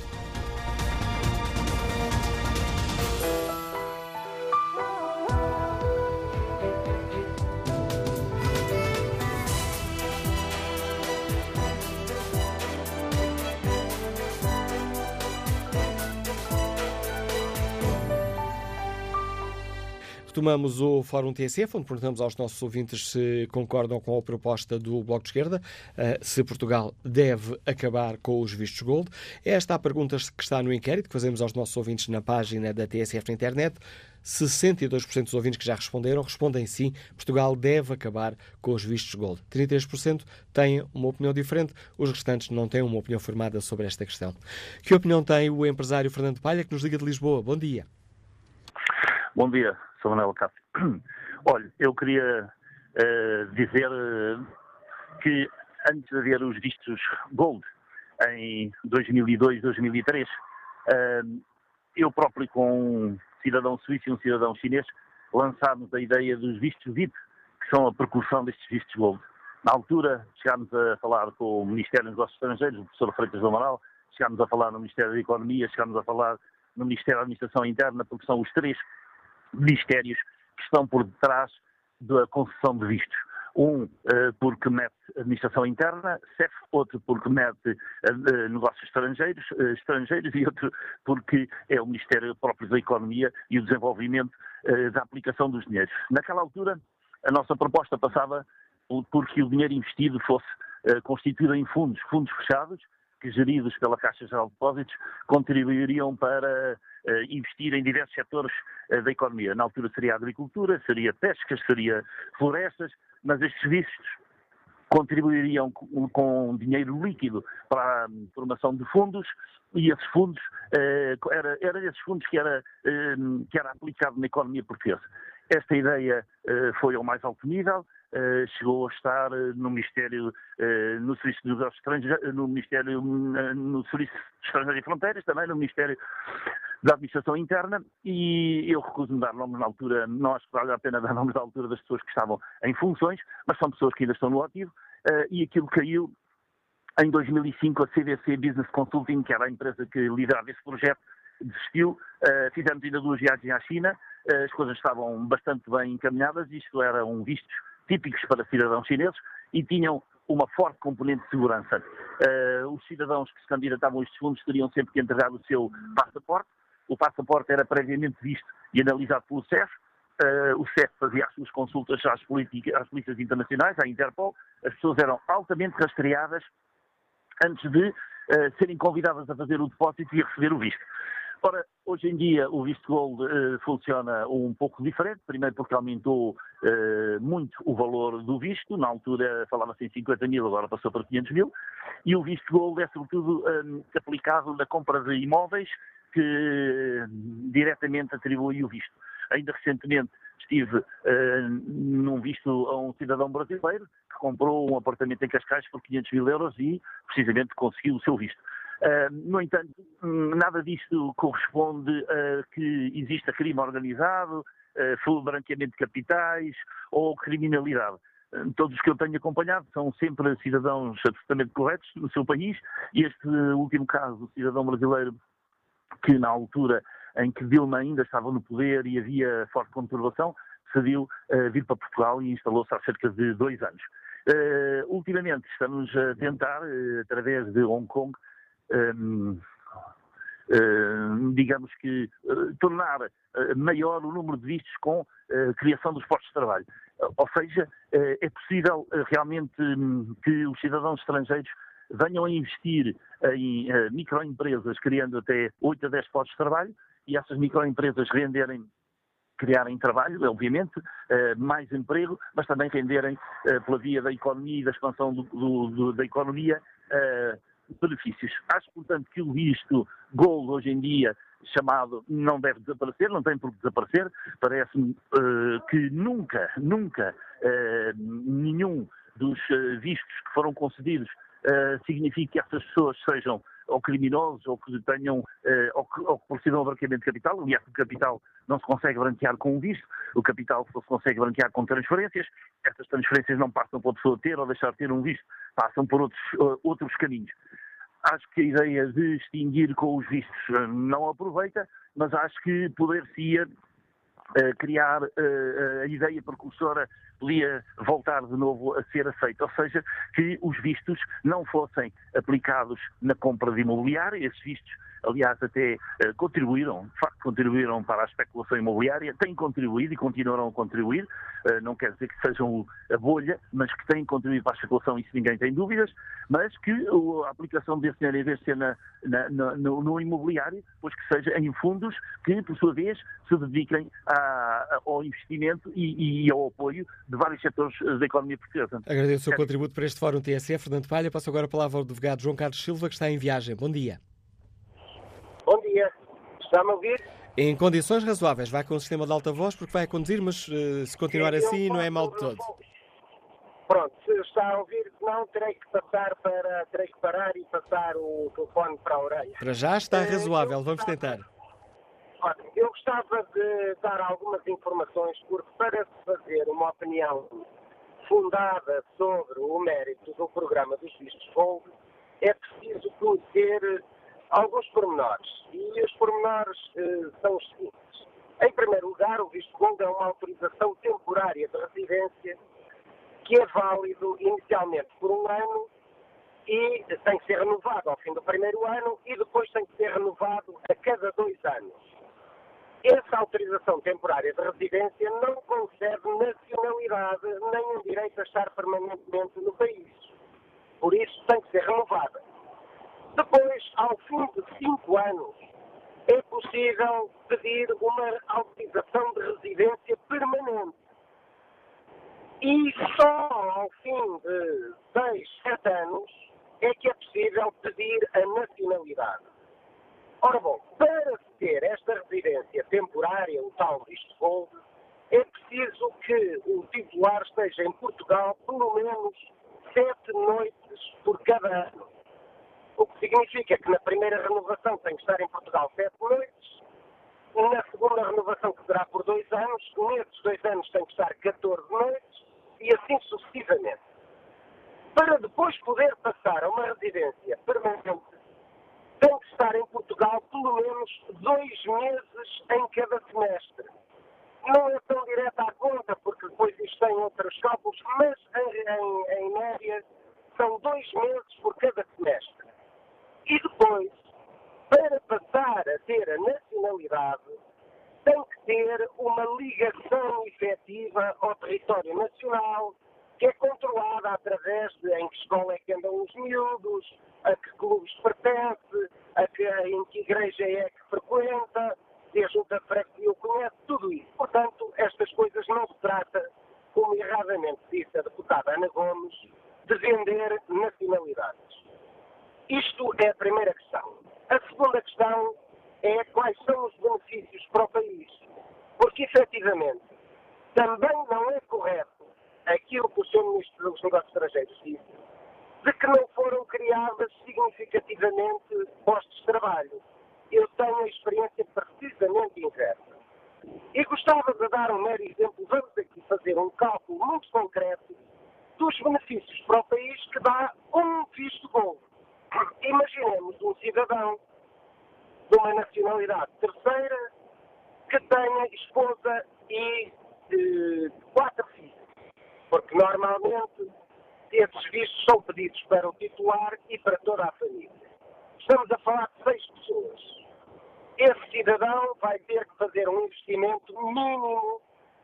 Retomamos o Fórum TSF, onde perguntamos aos nossos ouvintes se concordam com a proposta do Bloco de Esquerda, eh, se Portugal deve acabar com os vistos gold. Esta é a pergunta que está no inquérito que fazemos aos nossos ouvintes na página da TSF na internet. 62% dos ouvintes que já responderam respondem sim, Portugal deve acabar com os vistos gold. 33% têm uma opinião diferente, os restantes não têm uma opinião formada sobre esta questão. Que opinião tem o empresário Fernando Palha, que nos liga de Lisboa? Bom dia.
Bom dia. Sou Manuel Cássio. *clears throat* Olha, eu queria uh, dizer uh, que antes de haver os vistos Gold em 2002, 2003, uh, eu próprio com um cidadão suíço e um cidadão chinês lançámos a ideia dos vistos VIP, que são a percussão destes vistos Gold. Na altura chegámos a falar com o Ministério dos Negócios Estrangeiros, o professor Freitas do Amaral, chegámos a falar no Ministério da Economia, chegámos a falar no Ministério da Administração Interna, porque são os três ministérios que estão por detrás da concessão de vistos. Um uh, porque mete administração interna, CEF, outro porque mete uh, negócios estrangeiros, uh, estrangeiros e outro porque é o Ministério próprio da Economia e o Desenvolvimento da aplicação dos dinheiros. Naquela altura, a nossa proposta passava porque o dinheiro investido fosse constituído em fundos, fundos fechados, que geridos pela Caixa Geral de Depósitos contribuiriam para investir em diversos setores uh, da economia. Na altura seria a agricultura, seria pescas, seria florestas, mas estes vistos contribuiriam com, dinheiro líquido para a formação de fundos e esses fundos, eh, era, era esses fundos que era, eh, que era aplicado na economia portuguesa. Esta ideia eh, foi ao mais alto nível, eh, chegou a estar eh, no Ministério, eh, no Serviço Negócios Estrangeiros, no Ministério, no Serviço de Estrangeiros e Fronteiras, também no Ministério da Administração Interna, e eu recuso-me dar nomes na altura, não acho que vale a pena dar nomes na altura das pessoas que estavam em funções, mas são pessoas que ainda estão no ativo, e aquilo caiu em 2005 a CVC Business Consulting, que era a empresa que liderava esse projeto, desistiu, fizemos ainda duas viagens à China, as coisas estavam bastante bem encaminhadas, isto eram vistos típicos para cidadãos chineses e tinham uma forte componente de segurança. Uh, os cidadãos que se candidatavam a estes fundos teriam sempre que entregar o seu passaporte. O passaporte era previamente visto e analisado pelo CEF. Uh, o CEF fazia as suas consultas às, às polícias internacionais, à Interpol. As pessoas eram altamente rastreadas antes de uh, serem convidadas a fazer o depósito e a receber o visto. Ora, hoje em dia o visto gold uh, funciona um pouco diferente, primeiro porque aumentou muito o valor do visto, na altura falava-se em 50 mil, agora passou para 500 mil, e o visto gold é sobretudo um, aplicado na compra de imóveis que uh, diretamente atribui o visto. Ainda recentemente estive num visto a um cidadão brasileiro que comprou um apartamento em Cascais por 500 mil euros e precisamente conseguiu o seu visto. Uh, no entanto, nada disto corresponde a que exista crime organizado, uh, branqueamento de capitais ou criminalidade. Uh, todos os que eu tenho acompanhado são sempre cidadãos absolutamente corretos no seu país e este último caso, o cidadão brasileiro que na altura em que Dilma ainda estava no poder e havia forte conturbação, decidiu uh, vir para Portugal e instalou-se há cerca de dois anos. Uh, ultimamente estamos a tentar, uh, através de Hong Kong, um, Uh, digamos que tornar maior o número de vistos com a criação dos postos de trabalho. ou seja, é possível realmente um, que os cidadãos estrangeiros venham a investir em microempresas, criando até 8 a 10 postos de trabalho, e essas microempresas renderem criarem trabalho, obviamente, mais emprego, mas também renderem, pela via da economia e da expansão do, do, da economia, benefícios. Acho, portanto, que o visto Gold hoje em dia chamado não deve desaparecer, não tem por que desaparecer. Parece-me uh, que nunca, nunca uh, nenhum dos vistos que foram concedidos significa que essas pessoas sejam ou criminosos ou que tenham ou que, ou que procedam ao branqueamento de capital. Aliás, o capital não se consegue branquear com um visto, o capital só se consegue branquear com transferências. Essas transferências não passam por a pessoa ter ou deixar de ter um visto, passam por outros, outros caminhos. Acho que a ideia de extinguir com os vistos eh, não aproveita, mas acho que poder-se-ia uh, criar uh, a ideia precursora podia voltar de novo a ser aceita, ou seja, que os vistos não fossem aplicados na compra de imobiliário, esses vistos aliás, até uh, contribuíram, de facto, contribuíram para a especulação imobiliária, têm contribuído e continuarão a contribuir, uh, não quer dizer que sejam a bolha, mas que têm contribuído para a especulação, isso ninguém tem dúvidas, mas que a aplicação desse dinheiro, em vez de ser na, na, no, no, imobiliário, pois que seja em fundos que, por sua vez, se dediquem a, ao investimento e, e, ao apoio de vários setores da economia portuguesa.
Agradeço o seu contributo para este Fórum TSF. Fernando Palha, passo agora a palavra ao advogado João Carlos Silva, que está em viagem. Bom dia.
Bom dia. Está-me a ouvir?
Em condições razoáveis. Vai com o sistema de alta voz porque vai a conduzir, mas uh, se continuar Sim, assim não é mal de todo.
Pronto, se está a ouvir, não terei que passar para. terei que parar e passar o telefone para a orelha.
Para já está uh, razoável, vamos tentar.
Eu gostava de dar algumas informações, porque para se fazer uma opinião fundada sobre o mérito do programa dos vistos Gold, é preciso conhecer alguns pormenores. E os pormenores eh, são os seguintes. Em primeiro lugar, o visto gold é uma autorização temporária de residência que é válido inicialmente por um ano e tem que ser renovado ao fim do primeiro ano e depois tem que ser renovado a cada dois anos. Essa autorização temporária de residência não concede nacionalidade nem um direito a estar permanentemente no país. Por isso tem que ser renovada. Depois, ao fim de cinco anos, é possível pedir uma autorização de residência permanente. E só ao fim de 6, 7 anos é que é possível pedir a nacionalidade. Ora bom, para ter esta residência temporária, o tal visto gold, é preciso que o titular esteja em Portugal pelo menos sete noites por cada ano. O que significa que na primeira renovação tem que estar em Portugal sete noites, na segunda renovação, que será por dois anos, nesses dois anos tem que estar 14 noites e assim sucessivamente. Para depois poder passar a uma residência permanente, tem que estar em Portugal pelo menos dois meses em cada semestre. Não é tão direta à conta, porque depois isto tem outros cálculos, mas em, em, em média são dois meses por cada semestre. E depois, para passar a ter a nacionalidade, tem que ter uma ligação efetiva ao território nacional, que é controlada através de em que escola é que andam os miúdos, a que clubes pertence, a que, em que igreja é que frequenta, se a junta freguesia o conhece, tudo isso. Portanto, estas coisas não se trata, como erradamente disse a deputada Ana Gomes, de vender nacionalidades. Isto é a primeira questão. A segunda questão é quais são os benefícios para o país. Porque, efetivamente, também não é correto aquilo que o Sr. Ministro dos Negócios Estrangeiros disse, de que não foram criadas significativamente postos de trabalho. Eu tenho a experiência precisamente inversa. E gostava de dar um mero exemplo. Vamos aqui fazer um cálculo muito concreto dos benefícios para o país que dá um visto bom. Imaginemos um cidadão de uma nacionalidade terceira que tenha esposa e eh, quatro filhos. Porque normalmente esses vistos são pedidos para o titular e para toda a família. Estamos a falar de seis pessoas. Esse cidadão vai ter que fazer um investimento mínimo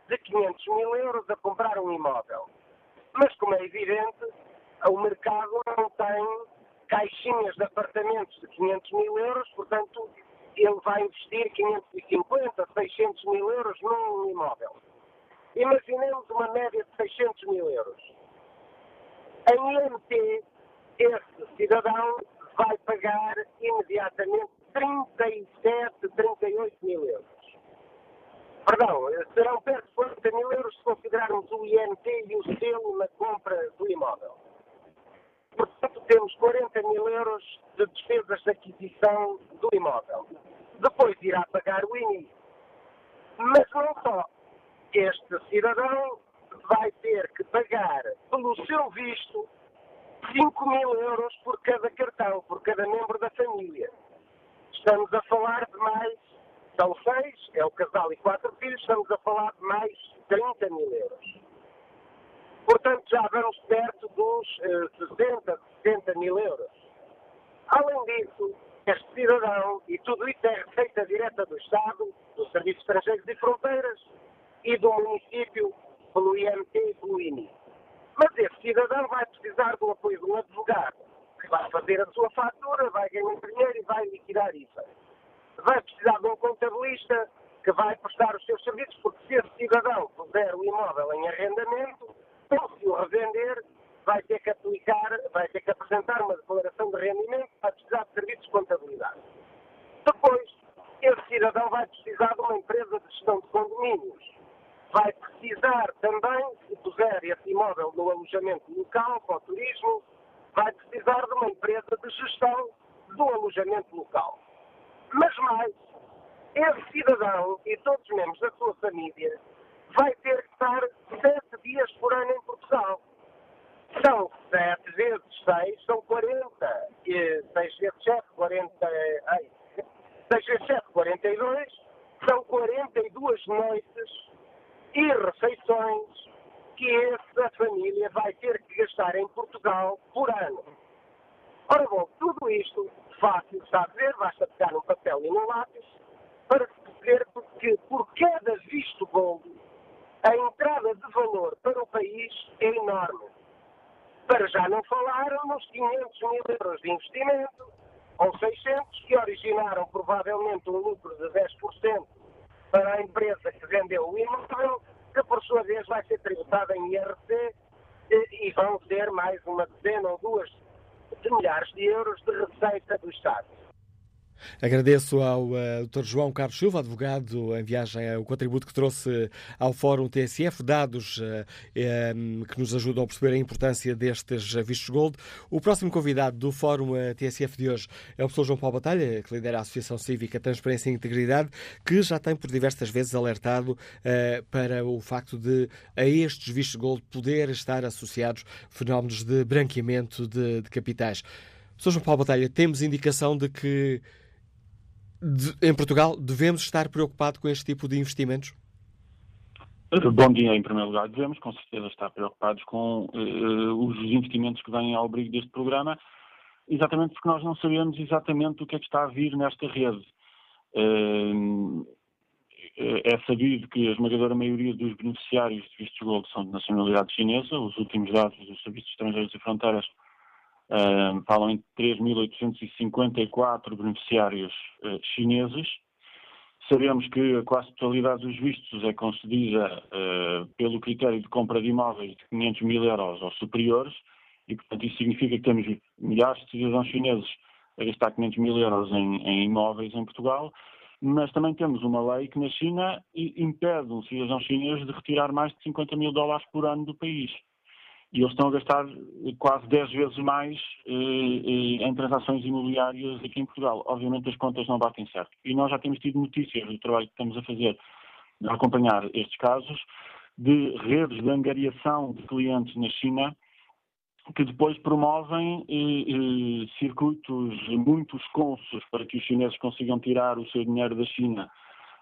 de 500 mil euros a comprar um imóvel. Mas, como é evidente, o mercado não tem caixinhas de apartamentos de 500 mil euros, portanto, ele vai investir 550, 600 mil euros num imóvel. Imaginemos uma média de 600 mil euros. Em IMT, esse cidadão vai pagar imediatamente 37, 38 mil euros. Perdão, serão perto de 40 mil euros se considerarmos o IMT e o selo na compra do imóvel. Portanto, temos 40 mil euros de despesas de aquisição do imóvel. Depois irá pagar o INI. Mas não só. Este cidadão vai ter que pagar pelo seu visto 5 mil euros por cada cartão, por cada membro da família. Estamos a falar de mais, são seis, é o casal e quatro filhos, estamos a falar de mais 30 mil euros. Portanto, já vamos perto dos eh, 60, 70 mil euros. Além disso, este cidadão, e tudo isso é receita direta do Estado, dos Serviços Estrangeiros e Fronteiras e do município pelo IMT e pelo INI. Mas esse cidadão vai precisar do apoio de um advogado, que vai fazer a sua fatura, vai ganhar dinheiro e vai liquidar isso. Vai precisar de um contabilista que vai prestar os seus serviços, porque se esse cidadão puser o imóvel em arrendamento, ou se o revender, vai ter que aplicar, vai ter que apresentar uma declaração de rendimento, vai precisar de serviços de contabilidade. Depois, esse cidadão vai precisar de uma empresa de gestão de condomínios. Vai precisar também, se puser esse imóvel no alojamento local, para o turismo, vai precisar de uma empresa de gestão do alojamento local. Mas mais, esse cidadão e todos os membros da sua família vai ter que estar dias por ano em Portugal. São sete vezes seis, são 40. E seis vezes sete, 40. Ai, seis vezes sete, 42. São 42 noites e refeições que essa família vai ter que gastar em Portugal por ano. Ora bom, tudo isto fácil está a ver, basta pegar um papel e um lápis para perceber que por cada visto gold a entrada de valor para o país é enorme. Para já não falar nos 500 mil euros de investimento, ou 600, que originaram provavelmente um lucro de 10% para a empresa que vendeu o imóvel, que por sua vez vai ser tributada em IRC e vão ser mais uma dezena ou duas de milhares de euros de receita do Estado.
Agradeço ao uh, eh, Dr. João Carlos Silva, advogado em viagem, o contributo que trouxe ao Fórum TSF, dados uh, um, que nos ajudam a perceber a importância destes vistos gold. O próximo convidado do Fórum uh, TSF de hoje é o professor João Paulo Batalha, que lidera a Associação Cívica Transparência e Integridade, que já tem por diversas vezes alertado para o facto de a estes vistos gold poder estar associados fenómenos de branqueamento de, de capitais. Professor João Paulo Batalha, temos indicação de que de, em Portugal devemos estar preocupados com este tipo de investimentos?
Bom dia, em primeiro lugar. Devemos, com certeza, estar preocupados com uh, os investimentos que vêm ao abrigo deste programa, exatamente porque nós não sabemos exatamente o que é que está a vir nesta rede. Uh, é sabido que a esmagadora maioria dos beneficiários de vistos gold são de nacionalidade chinesa. Os últimos dados dos Serviços Estrangeiros e Fronteiras Falam em 3.854 beneficiários uh, chineses. Sabemos que a quase totalidade dos vistos é concedida uh, pelo critério de compra de imóveis de 500 mil euros ou superiores, e, portanto, isso significa que temos milhares de cidadãos chineses a gastar 500 mil euros em, em imóveis em Portugal, mas também temos uma lei que na China impede um cidadão chinês de retirar mais de 50 mil dólares por ano do país e eles estão a gastar quase 10 vezes mais eh, eh, em transações imobiliárias aqui em Portugal. Obviamente as contas não batem certo. E nós já temos tido notícias do trabalho que estamos a fazer a acompanhar estes casos, de redes de angariação de clientes na China que depois promovem eh, eh, circuitos muito esconsos para que os chineses consigam tirar o seu dinheiro da China,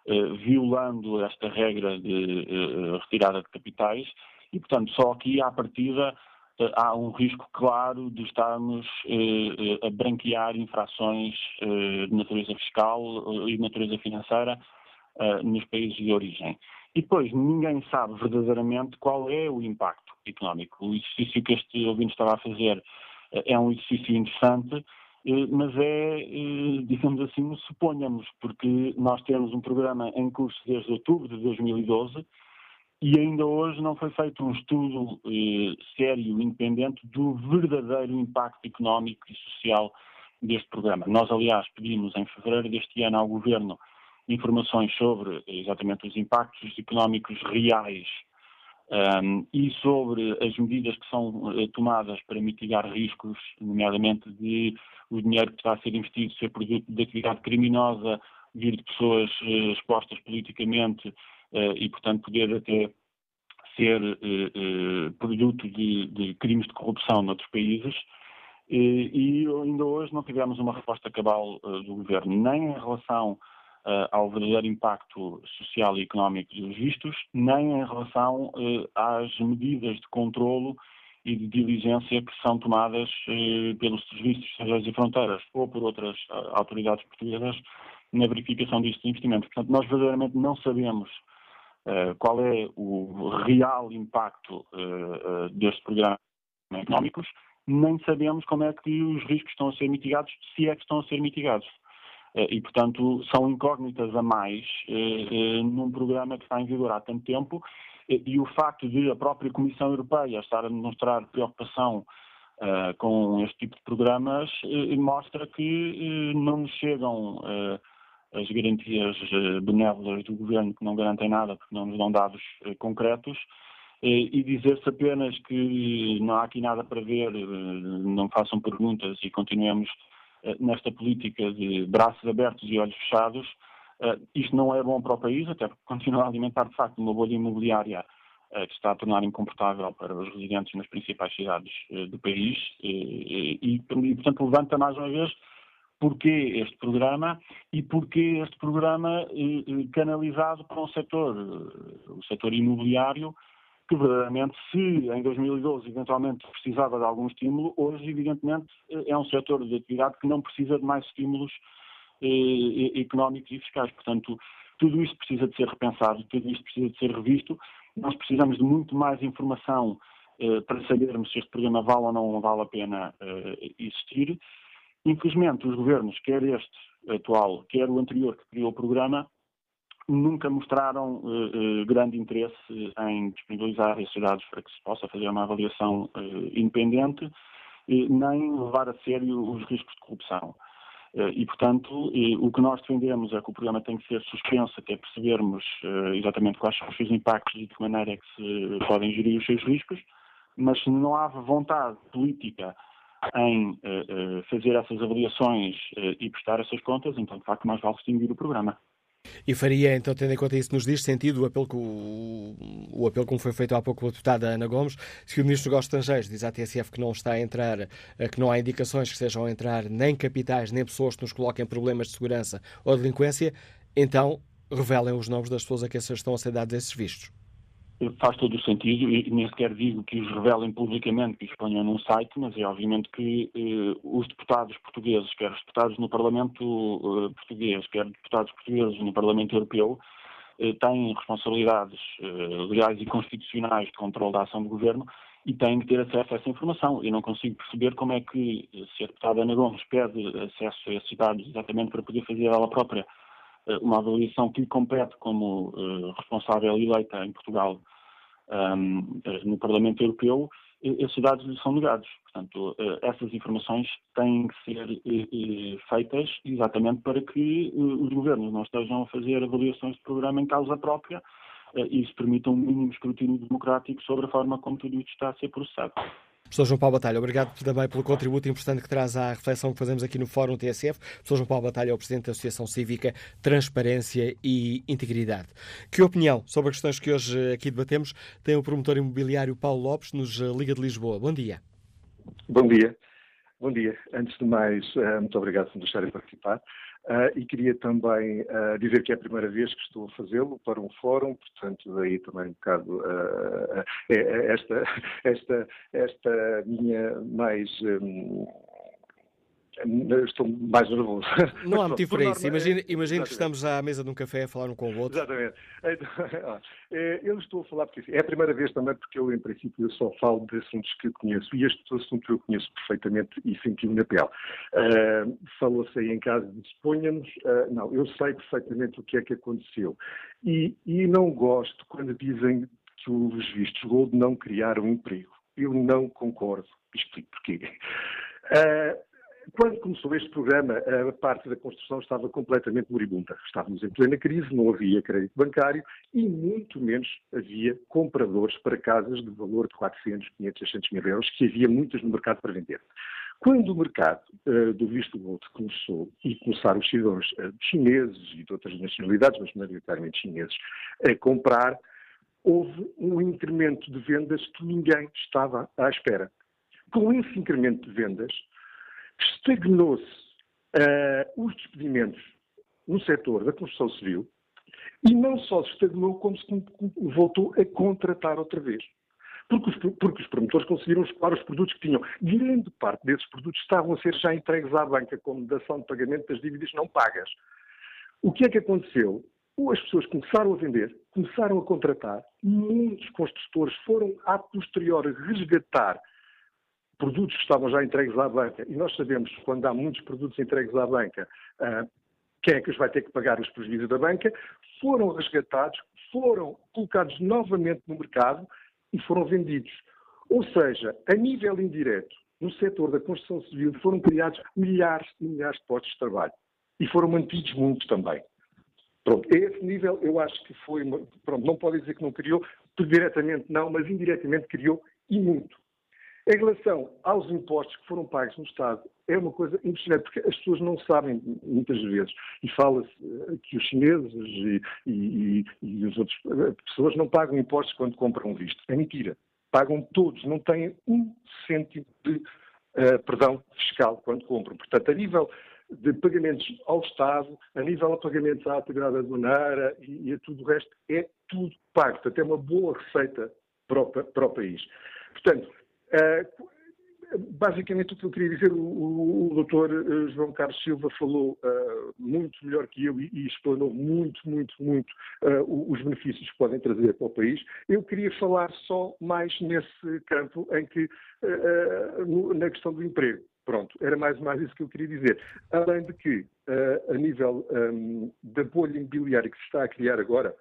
eh, violando esta regra de eh, retirada de capitais e, portanto, só aqui à partida eh, há um risco claro de estarmos eh, eh, a branquear infrações de natureza fiscal e de natureza financeira nos países de origem. E depois, ninguém sabe verdadeiramente qual é o impacto económico. O exercício que este ouvinte estava a fazer é um exercício interessante, mas é, digamos assim, suponhamos, porque nós temos um programa em curso desde outubro de 2012 e ainda hoje não foi feito um estudo eh, sério, independente, do verdadeiro impacto económico e social deste programa. Nós, aliás, pedimos em fevereiro deste ano ao Governo informações sobre eh, exatamente os impactos económicos reais um, e sobre as medidas que são uh, tomadas para mitigar riscos, nomeadamente de o dinheiro que está a ser investido ser produto de atividade criminosa, vir de pessoas uh, expostas politicamente e, portanto, poder até ser uh, produto de, de, crimes de corrupção noutros países. E, ainda hoje não tivemos uma resposta cabal do governo, nem em relação ao verdadeiro impacto social e económico dos vistos, nem em relação às medidas de controlo e de diligência que são tomadas pelos serviços estrangeiros e fronteiras ou por outras autoridades portuguesas na verificação destes investimentos. Portanto, nós verdadeiramente não sabemos qual é o real impacto uh, deste programa económicos, nem sabemos como é que os riscos estão a ser mitigados, se é que estão a ser mitigados. E, portanto, são incógnitas a mais num programa que está em vigor há tanto tempo e o facto de a própria Comissão Europeia estar a demonstrar preocupação com este tipo de programas mostra que não nos chegam as garantias eh, benévolas do governo que não garantem nada porque não nos dão dados eh, concretos eh, e dizer-se apenas que não há aqui nada para ver, não façam perguntas e continuemos nesta política de braços abertos e olhos fechados, isto não é bom para o país, até porque *laughs* continua a alimentar de facto uma bolha imobiliária que está a tornar incomportável para os residentes nas principais cidades do país e, e portanto, levanta mais uma vez porquê este programa e porquê este programa eh, eh, canalizado para um setor, eh, o setor imobiliário, que verdadeiramente, se em 2012 eventualmente precisava de algum estímulo, hoje evidentemente é um setor de atividade que não precisa de mais estímulos económicos e fiscais. Portanto, tudo isto precisa de ser repensado, tudo isto precisa de ser revisto. Nós precisamos de muito mais informação para sabermos se este programa vale ou não vale a pena existir Infelizmente, os governos, quer este atual, quer o anterior que criou o programa, nunca mostraram uh, uh, grande interesse em disponibilizar esses dados para que se possa fazer uma avaliação independente, nem levar a sério os riscos de corrupção. E, portanto, o que nós defendemos é que o programa tem que ser suspenso até percebermos exatamente quais são os seus impactos e de que maneira é que se podem gerir os seus riscos, mas se não há vontade política em fazer essas avaliações e prestar essas contas, então, de facto, mais vale extinguir o programa.
E faria, então, tendo em conta isso, nos diz sentido o apelo, que o, o apelo como foi feito há pouco pela deputada Ana Gomes, se o Ministro dos Estrangeiros diz à TSF que não está a entrar, que não há indicações que estejam a entrar nem capitais, nem pessoas que nos coloquem problemas de segurança ou de delinquência, então revelem os nomes das pessoas a que estão a ser dados esses vistos
faz todo o sentido e nem sequer digo que os revelem publicamente, que os ponham num site, mas é obviamente que eh, os deputados portugueses, quer os deputados no Parlamento eh, português, quer deputados portugueses no Parlamento Europeu, eh, têm responsabilidades eh, legais e constitucionais de controle da ação do governo e têm que ter acesso a essa informação. Eu não consigo perceber como é que, eh, se a deputada Ana Gomes pede acesso a esses dados exatamente para poder fazer ela própria uma avaliação que lhe compete como uh, responsável eleita em Portugal um, ehm, no Parlamento Europeu, esses dados lhe são negados. Portanto, uh, essas informações têm que ser feitas exatamente para que os governos não estejam a fazer avaliações de programa em causa própria e isso permita um mínimo escrutínio democrático sobre a forma como tudo isto está a ser processado.
Professor João Paulo Batalha, obrigado também pelo contributo importante que traz à reflexão que fazemos aqui no Fórum TSF. Professor João Paulo Batalha é o Presidente da Associação Cívica Transparência e Integridade. Que opinião sobre as questões que hoje aqui debatemos tem o promotor imobiliário Paulo Lopes, nos Liga de Lisboa. Bom dia.
Bom dia. Bom dia. Antes de mais, eh, muito obrigado por me deixarem participar. Uh, e queria também uh, dizer que é a primeira vez que estou a fazê-lo para um fórum, portanto, daí também um bocado uh, esta, *laughs* esta, esta minha mais um, estou mais nervoso.
Não há motivo para isso. Imagina que estamos à mesa de um café a falar um com o outro.
Exatamente. Então, é, eu estou a falar porque é a primeira vez também porque eu, em princípio, eu só falo de assuntos que eu conheço e este assunto eu conheço perfeitamente e senti-o na pele. Uh, Falou-se aí em casa de suponhamos, uh, não, eu sei perfeitamente o que é que aconteceu e, e não gosto quando dizem que os vistos gold não criaram emprego. Eu não concordo. Explico porquê. Uh, quando começou este programa, a parte da construção estava completamente moribunda. Estávamos em plena crise, não havia crédito bancário e muito menos havia compradores para casas de valor de 400, 500, 600 mil euros, que havia muitas no mercado para vender. Quando o mercado uh, do visto gold começou e começaram os cidadãos uh, chineses e de outras nacionalidades, mas maioritariamente chineses, a comprar, houve um incremento de vendas que ninguém estava à espera. Com esse incremento de vendas, estagnou-se uh, os despedimentos no setor da construção civil e não só se estagnou, como se voltou a contratar outra vez. Porque os, porque os promotores conseguiram escoar os produtos que tinham. Grande parte desses produtos estavam a ser já entregues à banca como dação de pagamento das dívidas não pagas. O que é que aconteceu? As pessoas começaram a vender, começaram a contratar, muitos construtores foram, a posteriori, resgatar produtos que estavam já entregues à banca, e nós sabemos quando há muitos produtos entregues à banca, uh, quem é que os vai ter que pagar os prejuízos da banca, foram resgatados, foram colocados novamente no mercado e foram vendidos. Ou seja, a nível indireto, no setor da construção civil foram criados milhares e milhares de postos de trabalho. E foram mantidos muitos também. Pronto, a esse nível eu acho que foi, pronto, não pode dizer que não criou, diretamente não, mas indiretamente criou e muito. Em relação aos impostos que foram pagos no Estado, é uma coisa impressionante, porque as pessoas não sabem muitas vezes, e fala-se eh, que os chineses e, e, e as outras eh, pessoas não pagam impostos quando compram um visto. É mentira. Pagam todos, não têm um cêntimo de uh, perdão fiscal quando compram. Portanto, a nível de pagamentos ao Estado, a nível de pagamentos à atividade aduaneira e, e a tudo o resto, é tudo pago. Portanto, é uma boa receita para o, para o país. Portanto, basicamente o que eu queria dizer, o, o, doutor uh, João Carlos Silva falou uh, muito melhor que eu e, e explanou muito, muito, muito os benefícios que podem trazer para o país. Eu queria falar só mais nesse campo em que, no, na questão do emprego. Pronto, era mais ou mais isso que eu queria dizer. Além de que, uh, a nível um, da bolha imobiliária que se está a criar agora,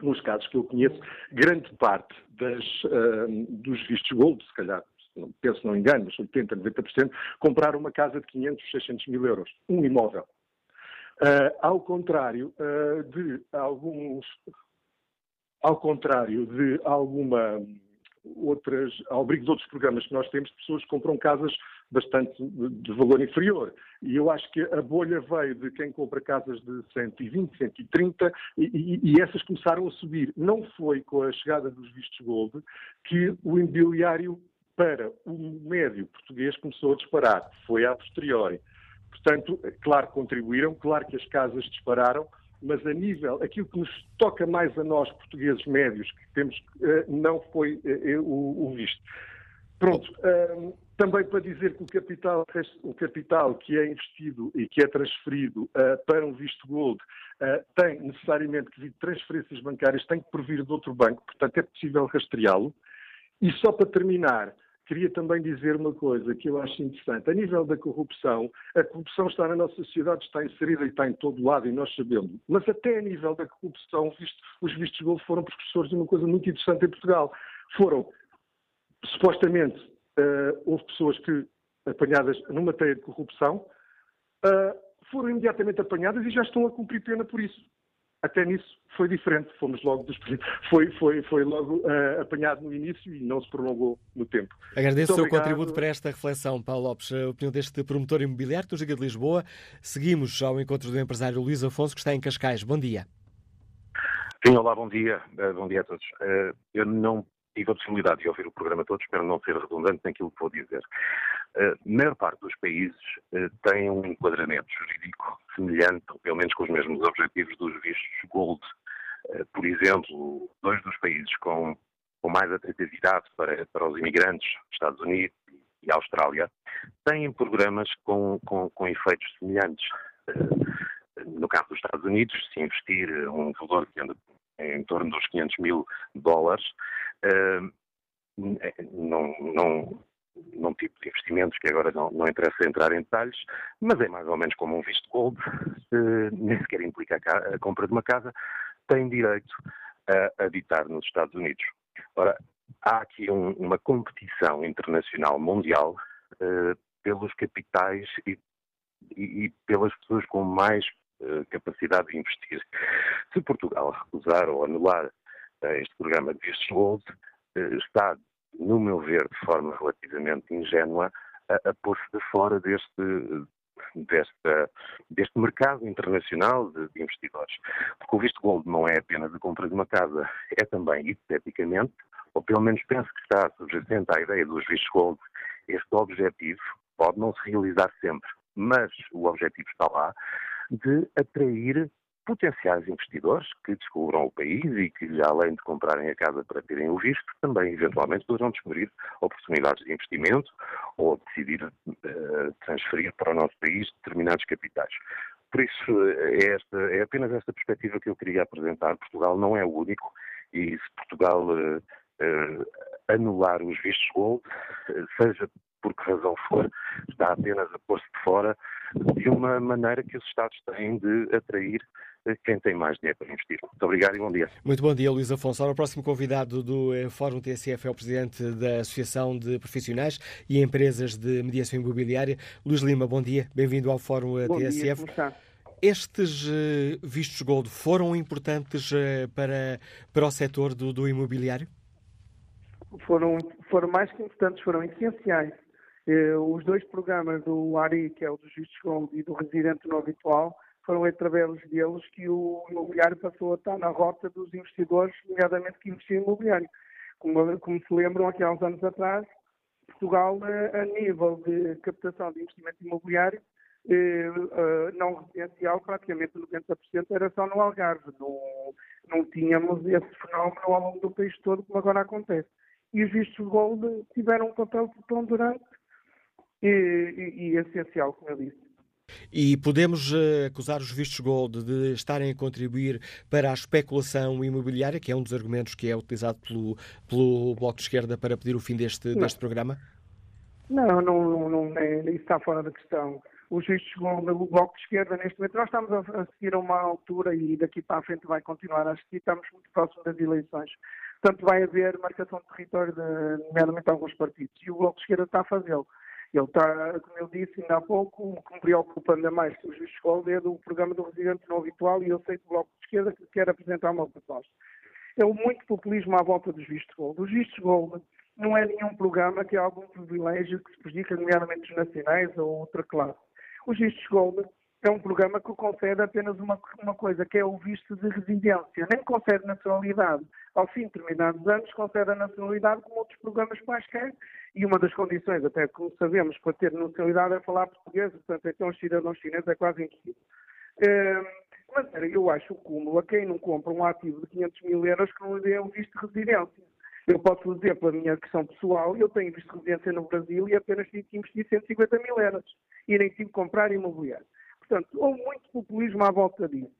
nos casos que eu conheço, grande parte das, uh, dos vistos gold, se calhar, penso não engano, mas 80%, 90%, compraram uma casa de 500, 600 mil euros, um imóvel. Uh, ao contrário uh, de alguns, ao contrário de alguma outras, ao abrigo de outros programas que nós temos, pessoas que compram casas bastante de valor inferior. E eu acho que a bolha veio de quem compra casas de 120, 130 e, e, e essas começaram a subir. Não foi com a chegada dos vistos gold que o imobiliário para o médio português começou a disparar. Foi a posteriori. Portanto, claro que contribuíram, claro que as casas dispararam, mas a nível, aquilo que nos toca mais a nós, portugueses médios, que temos, eh, não foi eh, o, visto. Pronto, também para dizer que o capital, o capital que é investido e que é transferido uh, para um visto gold uh, tem necessariamente que vir transferências bancárias, tem que provir de outro banco, portanto é possível rastreá-lo. E só para terminar, queria também dizer uma coisa que eu acho interessante. A nível da corrupção, a corrupção está na nossa sociedade, está inserida e está em todo lado, e nós sabemos. Mas até a nível da corrupção, visto, os vistos de gold foram professores de uma coisa muito interessante em Portugal. Foram, supostamente, uh, houve pessoas que, apanhadas numa teia de corrupção, uh, foram imediatamente apanhadas e já estão a cumprir pena por isso até nisso foi diferente. Fomos logo dos *laughs* foi foi foi logo uh, apanhado no início e não se prolongou no tempo.
Agradeço o seu contributo para esta reflexão, Paulo Lopes. A opinião deste promotor imobiliário do Giga de Lisboa. Seguimos ao encontro do empresário Luís Afonso, que está em Cascais. Bom dia.
Sim, olá, bom dia. Uh, bom dia a todos. Uh, eu não tive a possibilidade de ouvir o programa todo, espero não ser redundante naquilo que vou dizer. A maior parte dos países uh, tem um enquadramento jurídico semelhante, pelo menos com os mesmos objetivos dos vistos Gold. Uh, por exemplo, dois dos países com, com mais atratividade para, para os imigrantes, Estados Unidos e Austrália, têm programas com, com, com efeitos semelhantes. No caso dos Estados Unidos, se investir um valor que anda em torno dos 500 mil dólares, não, não, num tipo de investimentos que agora não, não interessa entrar em detalhes, mas é mais ou menos como um visto gold, nem sequer implica a, a, compra de uma casa, tem direito a habitar nos Estados Unidos. Ora, há aqui um, uma competição internacional mundial uh, pelos capitais e, e, e, pelas pessoas com mais uh, capacidade de investir. Se Portugal recusar ou anular uh, este programa de gold, está no meu ver, de forma relativamente ingênua, a, a pôr-se de fora deste, desta, deste mercado internacional de, de, investidores. Porque o visto gold não é apenas a compra de uma casa, é também, hipoteticamente, ou pelo menos penso que está subjacente à ideia dos vistos gold, este objetivo pode não se realizar sempre, mas o objetivo está lá de atrair potenciais investidores que descubram o país e que, além de comprarem a casa para terem o visto, também eventualmente poderão descobrir oportunidades de investimento ou decidir uh, transferir para o nosso país determinados capitais. Por isso, é, esta, é apenas esta perspectiva que eu queria apresentar. Portugal não é o único e se Portugal uh, uh, anular os vistos gold, seja por que razão for, está apenas a pôr-se de fora de uma maneira que os Estados têm de atrair quem tem mais dinheiro para investir. Muito obrigado e bom dia.
Muito bom dia, Luís Afonso. o próximo convidado do eh, Fórum TSF é o Presidente da Associação de Profissionais e Empresas de Mediação Imobiliária. Luís Lima, bom dia. Bem-vindo ao Fórum eh,
bom
TSF.
Dia, como está?
Estes vistos gold foram importantes para, para o setor do, do imobiliário?
Foram, foram mais que importantes, foram essenciais. Uh, os dois programas do ARI, que é o dos vistos gold, e do residente no habitual, foram através deles que o imobiliário passou a estar na rota dos investidores, nomeadamente que investiam em imobiliário. Como, como, se lembram, aqui há uns anos atrás, Portugal, eh, a nível de captação de investimento imobiliário, eh, eh, não residencial, praticamente 90% era só no Algarve. Não, não tínhamos esse fenómeno ao longo do país todo, como agora acontece. E os vistos gold tiveram um papel preponderante e, e, e essencial, como eu disse.
E podemos uh, acusar os vistos gold de estarem a contribuir para a especulação imobiliária, que é um dos argumentos que é utilizado pelo, pelo Bloco de Esquerda para pedir o fim deste, deste programa?
Não, não, não isso está fora da questão. O juiz chegou no Bloco de Esquerda neste momento. Nós estamos a seguir a uma altura e daqui para a frente vai continuar a assistir. Estamos muito próximos das eleições. Portanto, vai haver marcação de território, de, nomeadamente alguns partidos. E o Bloco de Esquerda está a fazê-lo. Ele está, como eu disse ainda há pouco, o que me preocupa ainda mais que o juiz Gold é do programa do residente não habitual e eu sei que o Bloco de Esquerda quer apresentar uma proposta. É muito populismo à volta dos vistos gold. Os vistos gold não é nenhum programa que há algum privilégio que se prejudica, nomeadamente os nacionais ou outra classe. Os vistos gold é um programa que concede apenas uma, uma coisa, que é o visto de residência. Nem concede nacionalidade. Ao fim de determinados anos, concede a nacionalidade como outros programas quaisquer. E uma das condições, até como sabemos, para ter nacionalidade é falar português. Portanto, então os cidadãos chineses é quase impossível. Hum, mas eu acho o cúmulo a quem não compra um ativo de 500 mil euros que não lhe dê um visto de residência. Eu posso dizer, pela minha questão pessoal, eu tenho visto de residência no Brasil e apenas tive que investir 150 mil euros. E nem tive que comprar imobiliário. Portanto, houve muito populismo à volta disso.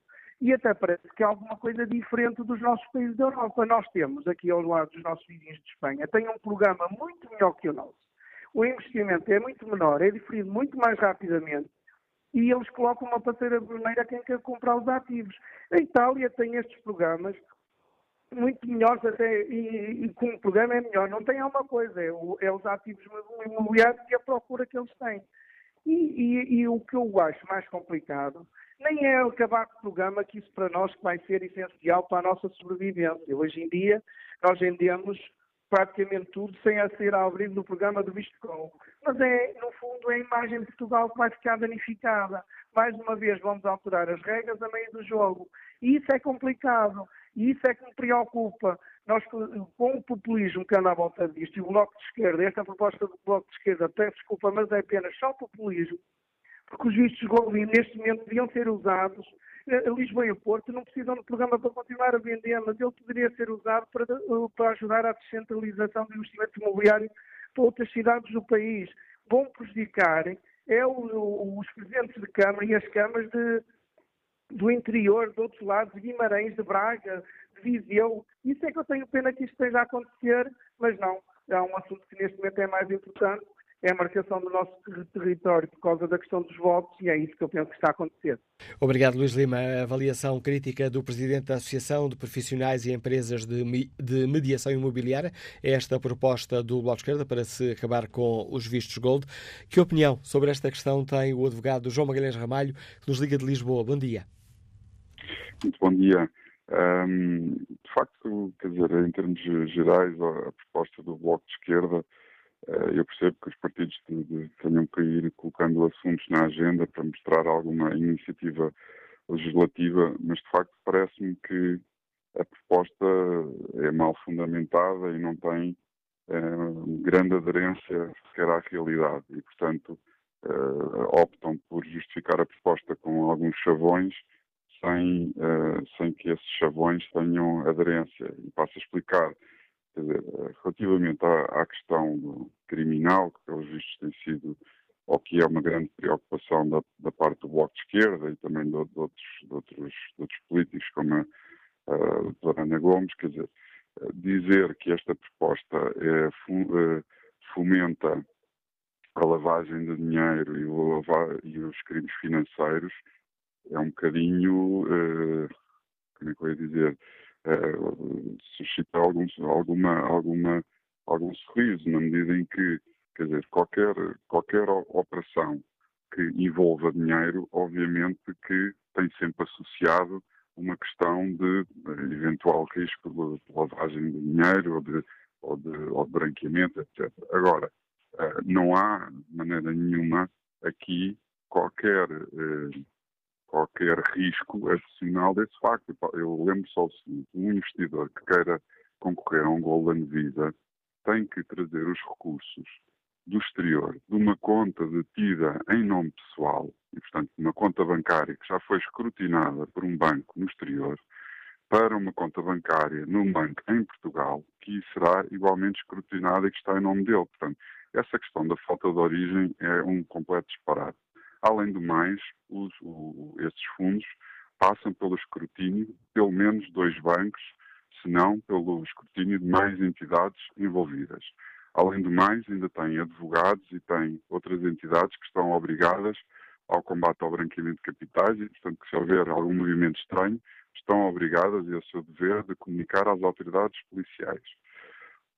E até parece que há alguma coisa diferente dos nossos países da Europa. Nós temos, aqui ao lado dos nossos vizinhos de Espanha, tem um programa muito melhor que o nosso. O investimento é muito menor, é diferido muito mais rapidamente e eles colocam uma parceira vermelha a quem quer comprar os ativos. A Itália tem estes programas muito melhores até, e, e como o programa é melhor, não tem alguma coisa, é, o, é os ativos imobiliários e a procura que eles têm. E, e, e, o que eu acho mais complicado nem é acabar com o programa, que isso para nós vai ser essencial para a nossa sobrevivência. Hoje em dia, nós vendemos praticamente tudo sem a ser ao abrir no programa do Visto. Mas é, no fundo, é a imagem de Portugal que vai ficar danificada. Mais uma vez vamos alterar as regras a meio do jogo. E isso é complicado. E isso é que me preocupa. Nós, com o populismo que anda à volta disto, e o Bloco de Esquerda, esta proposta do Bloco de Esquerda, peço desculpa, mas é apenas só populismo, porque os vistos Golden neste momento deviam ser usados. Eh, Lisboa e o Porto não precisam do programa para continuar a vender, mas ele poderia ser usado para, eh, para ajudar à descentralização do investimento imobiliário para outras cidades do país. Vão prejudicar é o, os presidentes de Câmara e as câmaras de, do interior, de outros lados, de Guimarães, de Braga, de Viseu. Isso é que eu tenho pena que isto esteja a acontecer, mas não. É um assunto que neste momento é mais importante, é a marcação do nosso território por causa da questão dos votos e é isso que eu penso que está a acontecer.
Obrigado, Luís Lima. A avaliação crítica do Presidente da Associação de Profissionais e Empresas de, de Mediação Imobiliária é esta proposta do Bloco de Esquerda para se acabar com os vistos Gold. Que opinião sobre esta questão tem o advogado João Magalhães Ramalho, que nos liga de Lisboa? Bom dia.
Muito bom dia. Um, de facto, quer dizer, em termos gerais, a proposta do Bloco de Esquerda, eu percebo que os partidos tenham que ir colocando assuntos na agenda para mostrar alguma iniciativa legislativa, mas de facto parece-me que a proposta é mal fundamentada e não tem uh, grande aderência sequer à realidade e, portanto, uh, optam por justificar a proposta com alguns chavões sem, sem que esses chavões tenham aderência. E passo a explicar. Dizer, relativamente à, à, questão criminal, que pelos vistos tem sido, ou que é uma grande preocupação da, da parte do Bloco de Esquerda e também de, de, outros, de outros, outros, políticos, como a, a doutora Ana Gomes, quer dizer, dizer que esta proposta é, fomenta a lavagem de dinheiro e, e os crimes financeiros é um bocadinho, uh, como é que eu ia dizer, uh, suscita algum, alguma, alguma, algum sorriso, na medida em que, quer dizer, qualquer, qualquer operação que envolva dinheiro, obviamente que tem sempre associado uma questão de eh, eventual risco de lavagem de dinheiro ou de, ou de, ou de branqueamento, etc. Agora, não há, de maneira nenhuma, aqui qualquer qualquer risco adicional desse facto. Eu lembro só o seguinte: um investidor que queira concorrer a um Golden Visa tem que trazer os recursos do exterior de uma conta detida em nome pessoal e, portanto, uma conta bancária que já foi escrutinada por um banco no exterior para uma conta bancária num banco em Portugal que será igualmente escrutinada e que está em nome dele. Portanto, essa questão da falta de origem é um completo disparate. Além do mais, os, o, esses fundos passam pelo escrutínio pelo menos dois bancos, se não pelo escrutínio de mais entidades envolvidas. Além do mais, ainda tem advogados e tem outras entidades que estão obrigadas ao combate ao branqueamento de capitais e, portanto, que se houver algum movimento estranho, estão obrigadas, e é seu dever, de comunicar às autoridades policiais.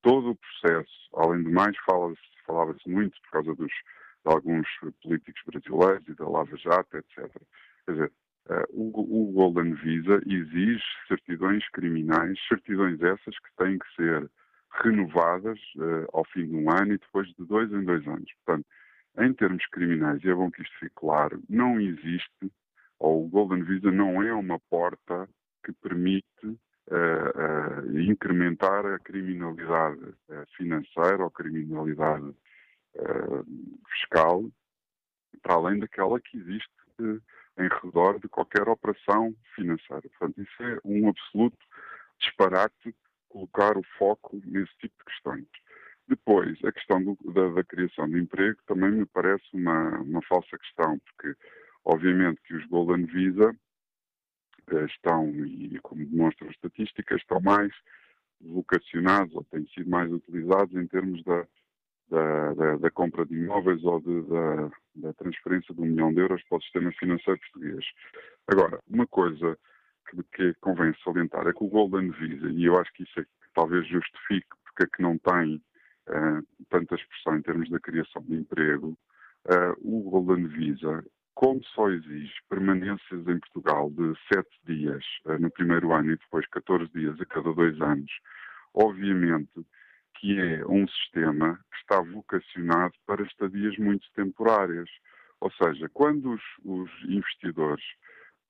Todo o processo, além do mais, fala-se falava-se muito por causa dos, de alguns políticos brasileiros e da Lava Jato, etc. Quer dizer, uh, o, o, Golden Visa exige certidões criminais, certidões essas que têm que ser renovadas uh, ao fim de um ano e depois de dois em dois anos. Portanto, em termos criminais, e é bom que isto fique claro, não existe, ou o Golden Visa não é uma porta que permite uh, uh, incrementar a criminalidade financeira ou criminalidade fiscal, para além daquela que existe em redor de qualquer operação financeira. Portanto, isso é um absoluto disparate colocar o foco nesse tipo de questões. Depois, a questão do, da, da, criação de emprego também me parece uma, uma falsa questão, porque obviamente que os Golden Visa eh, estão, e como demonstram as estatísticas, estão mais vocacionados ou têm sido mais utilizados em termos da, da, da, da compra de imóveis ou de, da, da, transferência de um milhão de euros para o sistema financeiro português. Agora, uma coisa que, que convém salientar é que o Golden Visa, e eu acho que isso é que talvez justifique porque é que não tem uh, tanta expressão em termos da criação de emprego, uh, o Golden Visa como só exige permanências em Portugal de sete dias uh, no primeiro ano e depois 14 dias a cada dois anos, obviamente que é um sistema que está vocacionado para estadias muito temporárias. Ou seja, quando os, os investidores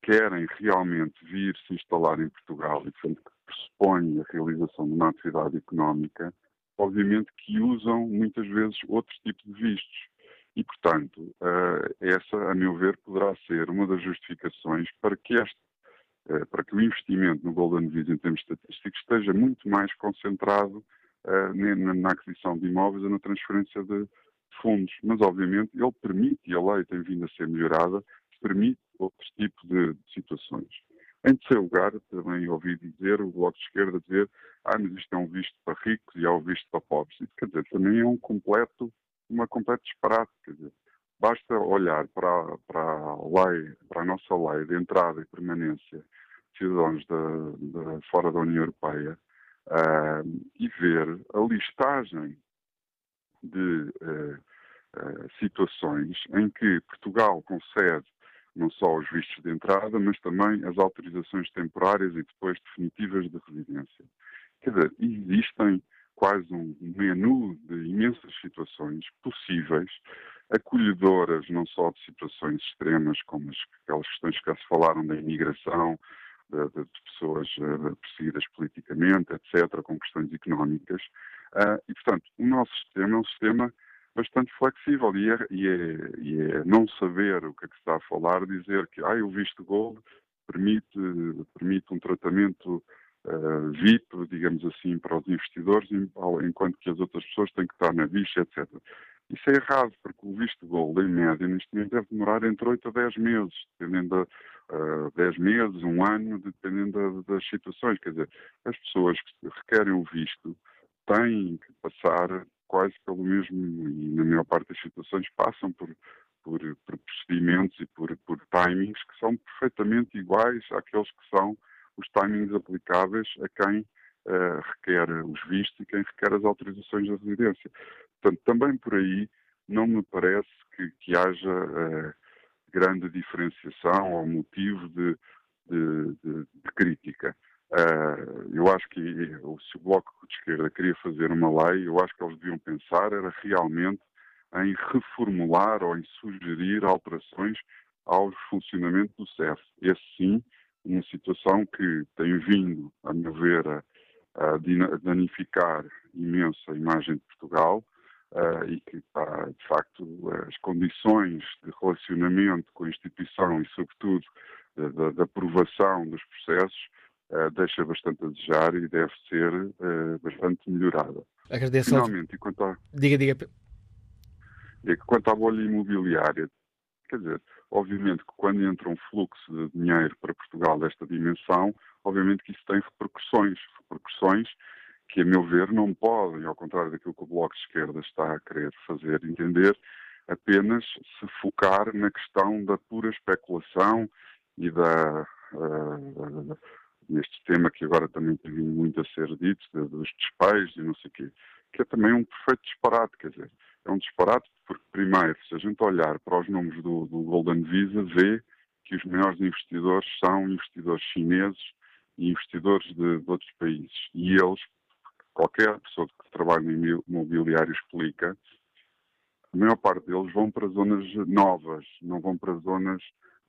querem realmente vir se instalar em Portugal e, portanto, que pressupõe a realização de uma atividade económica, obviamente que usam muitas vezes outros tipos de vistos. E, portanto, eh, essa, a meu ver, poderá ser uma das justificações para que este eh, para que o investimento no Golden Visa em termos estatísticos esteja muito mais concentrado na aquisição de imóveis ou na transferência de fundos. Mas, obviamente, ele permite, e a lei tem vindo a ser melhorada, permite outros tipos de, situações. Em terceiro lugar, também ouvi dizer, o Bloco de Esquerda dizer, ah, mas isto é um visto para ricos e há um visto para pobres. Quer dizer, também é um completo uma completa disparate. Quer dizer, basta olhar para, para a lei, para a nossa lei de entrada e permanência de cidadãos da, fora da União Europeia uh, e ver a listagem de uh, uh, situações em que Portugal concede não só os vistos de entrada, mas também as autorizações temporárias e depois definitivas de residência. Quer dizer, existem quase um menu de imensas situações possíveis, acolhedoras não só de situações extremas, como as, aquelas questões que já se falaram da imigração, de, de pessoas uh, perseguidas politicamente, etc., com questões económicas. Uh, e, portanto, o nosso sistema é um sistema bastante flexível e é, e, é, e é, não saber o que é que se está a falar, dizer que ah, o visto gold permite, permite um tratamento uh, VIP, digamos assim, para os investidores, enquanto que as outras pessoas têm que estar na bicha, etc. Isso é errado, porque o visto gold, em média, neste momento deve demorar entre 8 a 10 meses, dependendo de uh, 10 meses, um ano, dependendo da, das situações. Quer dizer, as pessoas que requerem o visto têm que passar quase pelo mesmo, e na maior parte das situações passam por, por, por procedimentos e por, por timings que são perfeitamente iguais àqueles que são os timings aplicáveis a quem uh, requer os vistos e quem requer as autorizações de residência. Portanto, também por aí não me parece que, que haja uh, grande diferenciação ou motivo de, de, de, de crítica. Uh, eu acho que se o Bloco de Esquerda queria fazer uma lei, eu acho que eles deviam pensar era realmente em reformular ou em sugerir alterações ao funcionamento do CEF. Esse sim uma situação que tem vindo, a meu ver, a, a danificar imenso a imagem de Portugal uh, e que, pá, de facto, as condições de relacionamento com a instituição e, sobretudo, da, da aprovação dos processos uh, deixa bastante a desejar e deve ser uh, bastante melhorada.
Agradeço.
Finalmente, quanto à...
Diga, diga.
Quanto à bolha imobiliária, quer dizer, Obviamente que quando entra um fluxo de dinheiro para Portugal desta dimensão, obviamente que isso tem repercussões, repercussões que, a meu ver, não podem, ao contrário daquilo que o Bloco de Esquerda está a querer fazer entender, apenas se focar na questão da pura especulação e da. Uh, neste tema que agora também tem muito a ser dito, dos despejos e não sei o quê, que é também um perfeito disparate, quer dizer, é um disparate porque, primeiro, se a gente olhar para os números do, do Golden Visa, vê que os maiores investidores são investidores chineses e investidores de, de outros países. E eles, qualquer pessoa que trabalha em imobiliário explica, a maior parte deles vão para zonas novas, não vão para zonas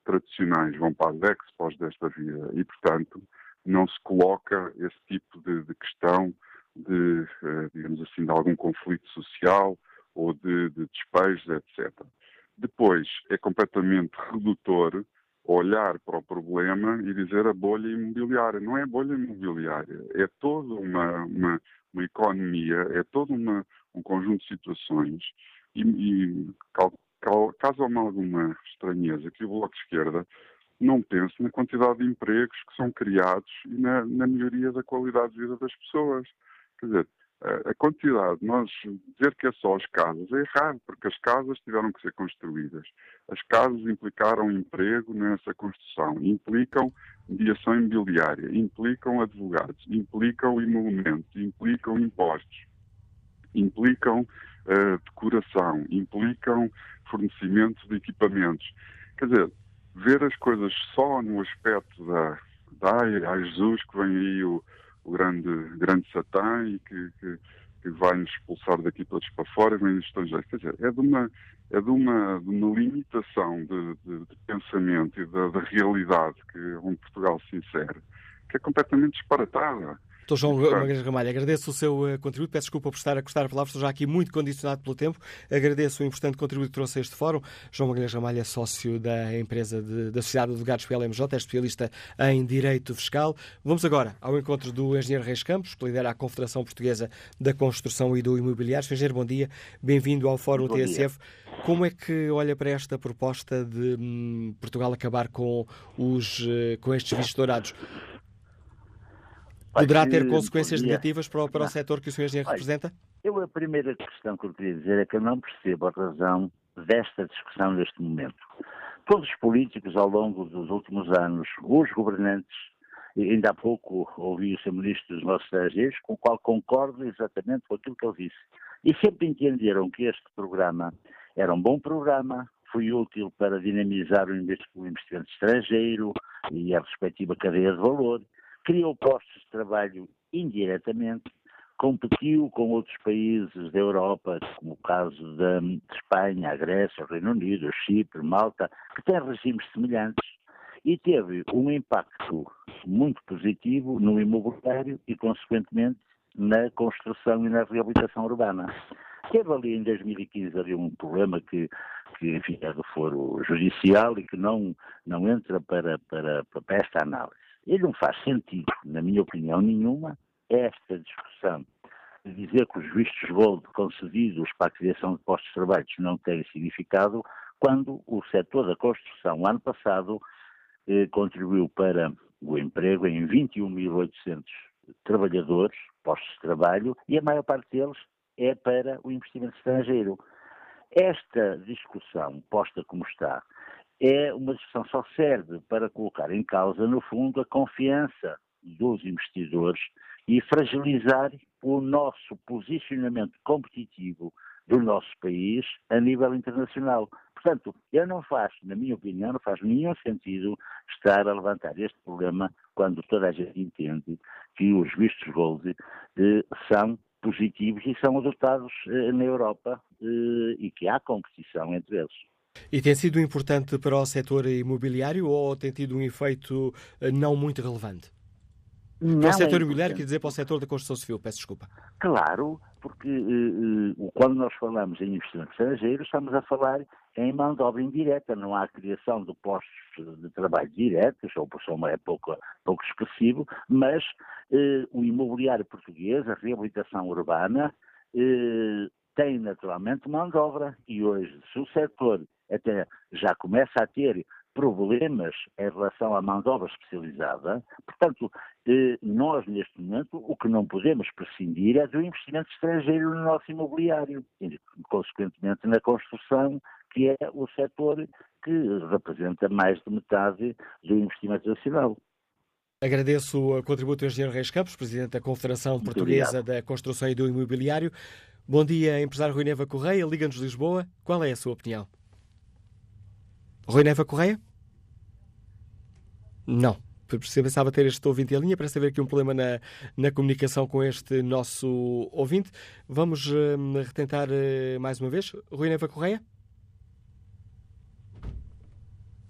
tradicionais, vão para as expos desta vida. E, portanto, não se coloca esse tipo de, de questão de, eh, digamos assim, de algum conflito social ou de, de despejos, etc. Depois, é completamente redutor olhar para o problema e dizer a bolha imobiliária. Não é bolha imobiliária, é toda uma, uma, uma economia, é todo uma, um conjunto de situações. E, e há alguma estranheza que o Bloco de Esquerda não pense na quantidade de empregos que são criados e na, na melhoria da qualidade de vida das pessoas. Quer dizer, a quantidade, nós dizer que é só as casas é errado, porque as casas tiveram que ser construídas. As casas implicaram emprego nessa construção, implicam mediação imobiliária, implicam advogados, implicam emolumentos, implicam impostos, implicam uh, decoração, implicam fornecimento de equipamentos. Quer dizer, ver as coisas só no aspecto da, da ai, Jesus que vem aí o o grande, grande Satã e que, que, que vai nos expulsar daqui todos para fora, vem dos estrangeiros. Quer dizer, é de uma, é de uma, de uma limitação de, de, de pensamento e da, da realidade que onde Portugal se insere, que é completamente disparatada.
Doutor João Magalhães Ramalho, agradeço o seu uh, contributo, peço desculpa por estar a custar a palavra, estou já aqui muito condicionado pelo tempo, agradeço o importante contributo que trouxe a este fórum. João Magalhães Ramalho é sócio da empresa de, da Sociedade de Advogados PLMJ, é especialista em Direito Fiscal. Vamos agora ao encontro do engenheiro Reis Campos, que lidera a Confederação Portuguesa da Construção e do Imobiliário. Engenheiro, bom dia, bem-vindo ao Fórum TSF. Dia. Como é que olha para esta proposta de hum, Portugal acabar com, os, uh, com estes vistos dourados? Poderá ter consequências negativas para o, para o setor que o Sr. Engenheiro representa?
Eu, a primeira questão que eu queria dizer é que eu não percebo a razão desta discussão neste momento. Todos os políticos, ao longo dos últimos anos, os governantes, ainda há pouco ouvi o Sr. Ministro dos Nossos Estrangeiros, com o qual concordo exatamente com aquilo que ele disse. E sempre entenderam que este programa era um bom programa, foi útil para dinamizar o investimento estrangeiro e a respectiva cadeia de valor, criou postos de trabalho indiretamente, competiu com outros países da Europa, como o caso da Espanha, a Grécia, o Reino Unido, Chipre, Malta, que têm regimes semelhantes, e teve um impacto muito positivo no imobiliário e, consequentemente, na construção e na reabilitação urbana. Teve ali em 2015 ali um problema que, que enfim, é do foro judicial e que não, não entra para, para, para esta análise. E não faz sentido, na minha opinião nenhuma, esta discussão de dizer que os vistos gold concedidos para a criação de postos de trabalho não têm significado, quando o setor da construção, ano passado, eh, contribuiu para o emprego em 21.800 trabalhadores, postos de trabalho, e a maior parte deles é para o investimento estrangeiro. Esta discussão, posta como está, é uma discussão só serve para colocar em causa, no fundo, a confiança dos investidores e fragilizar o nosso posicionamento competitivo do nosso país a nível internacional. Portanto, eu não faz, na minha opinião, não faz nenhum sentido estar a levantar este problema quando toda a gente entende que os vistos gold eh, são positivos e são adotados eh, na Europa eh, e que há competição entre eles.
E tem sido importante para o setor imobiliário ou tem tido um efeito eh, não muito relevante? Não para o setor é imobiliário, quer dizer para o setor da construção civil, peço desculpa.
Claro, porque uh, quando nós falamos em investimento estrangeiro, estamos a falar em mão de obra indireta, não há criação de postos de trabalho diretos, ou por soma é pouco, pouco expressivo, mas o imobiliário português, a reabilitação urbana, tem naturalmente mão de obra e hoje, se o setor até já começa a ter
problemas em relação à mão de obra especializada. Portanto, eh, nós, neste momento, o que não podemos prescindir é do investimento estrangeiro no nosso imobiliário, e, consequentemente, na construção, que é o setor que representa mais de metade do investimento nacional.
Agradeço o contributo do Engenheiro Reis Campos, Presidente da Confederação Portuguesa da Construção e do Imobiliário. Bom dia, empresário Rui Neva Correia, Liga-nos Lisboa. Qual é a sua opinião? Rui Neva Correia? Não. Pensava ter este ouvinte em linha para saber aqui um problema na, na comunicação com este nosso ouvinte. Vamos uh, retentar uh, mais uma vez. Rui Neva Correia?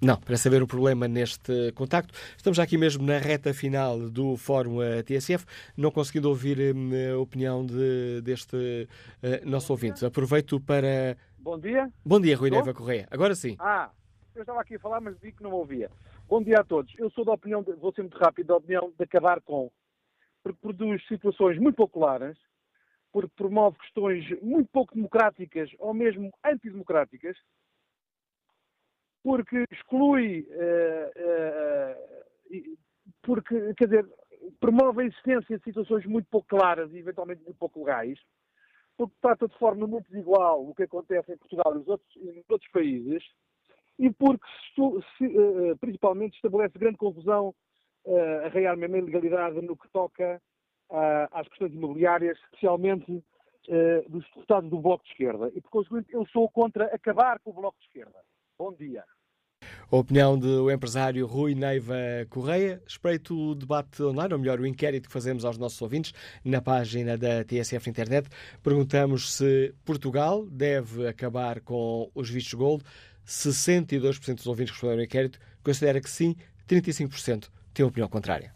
Não, para saber o problema neste contacto. Estamos aqui mesmo na reta final do Fórum TSF, não conseguindo ouvir hum, a opinião de, deste uh, nosso ouvinte. Aproveito para.
Bom dia.
Bom dia, Rui Neva Correia. Agora sim.
Ah, eu estava aqui a falar, mas vi que não ouvia. Bom dia a todos. Eu sou da opinião, de, vou ser muito rápido, da opinião de acabar com, porque produz situações muito pouco claras, porque promove questões muito pouco democráticas ou mesmo antidemocráticas, porque exclui, uh, uh, porque, quer dizer, promove a existência de situações muito pouco claras e eventualmente muito pouco legais, porque trata de forma muito desigual o que acontece em Portugal e nos outros, nos outros países, e porque se, uh, principalmente estabelece grande confusão uh, a rear mesmo a ilegalidade no que toca às questões imobiliárias, especialmente dos deputados do Bloco de Esquerda. E, por conseguinte, eu sou contra acabar com o Bloco de Esquerda. Bom dia.
A opinião do empresário Rui Neiva Correia. Espreito o debate online, ou melhor, o inquérito que fazemos aos nossos ouvintes na página da TSF Internet. Perguntamos se Portugal deve acabar com os vistos gold. 62% dos ouvintes que responderam ao inquérito considera que sim, 35% têm opinião contrária.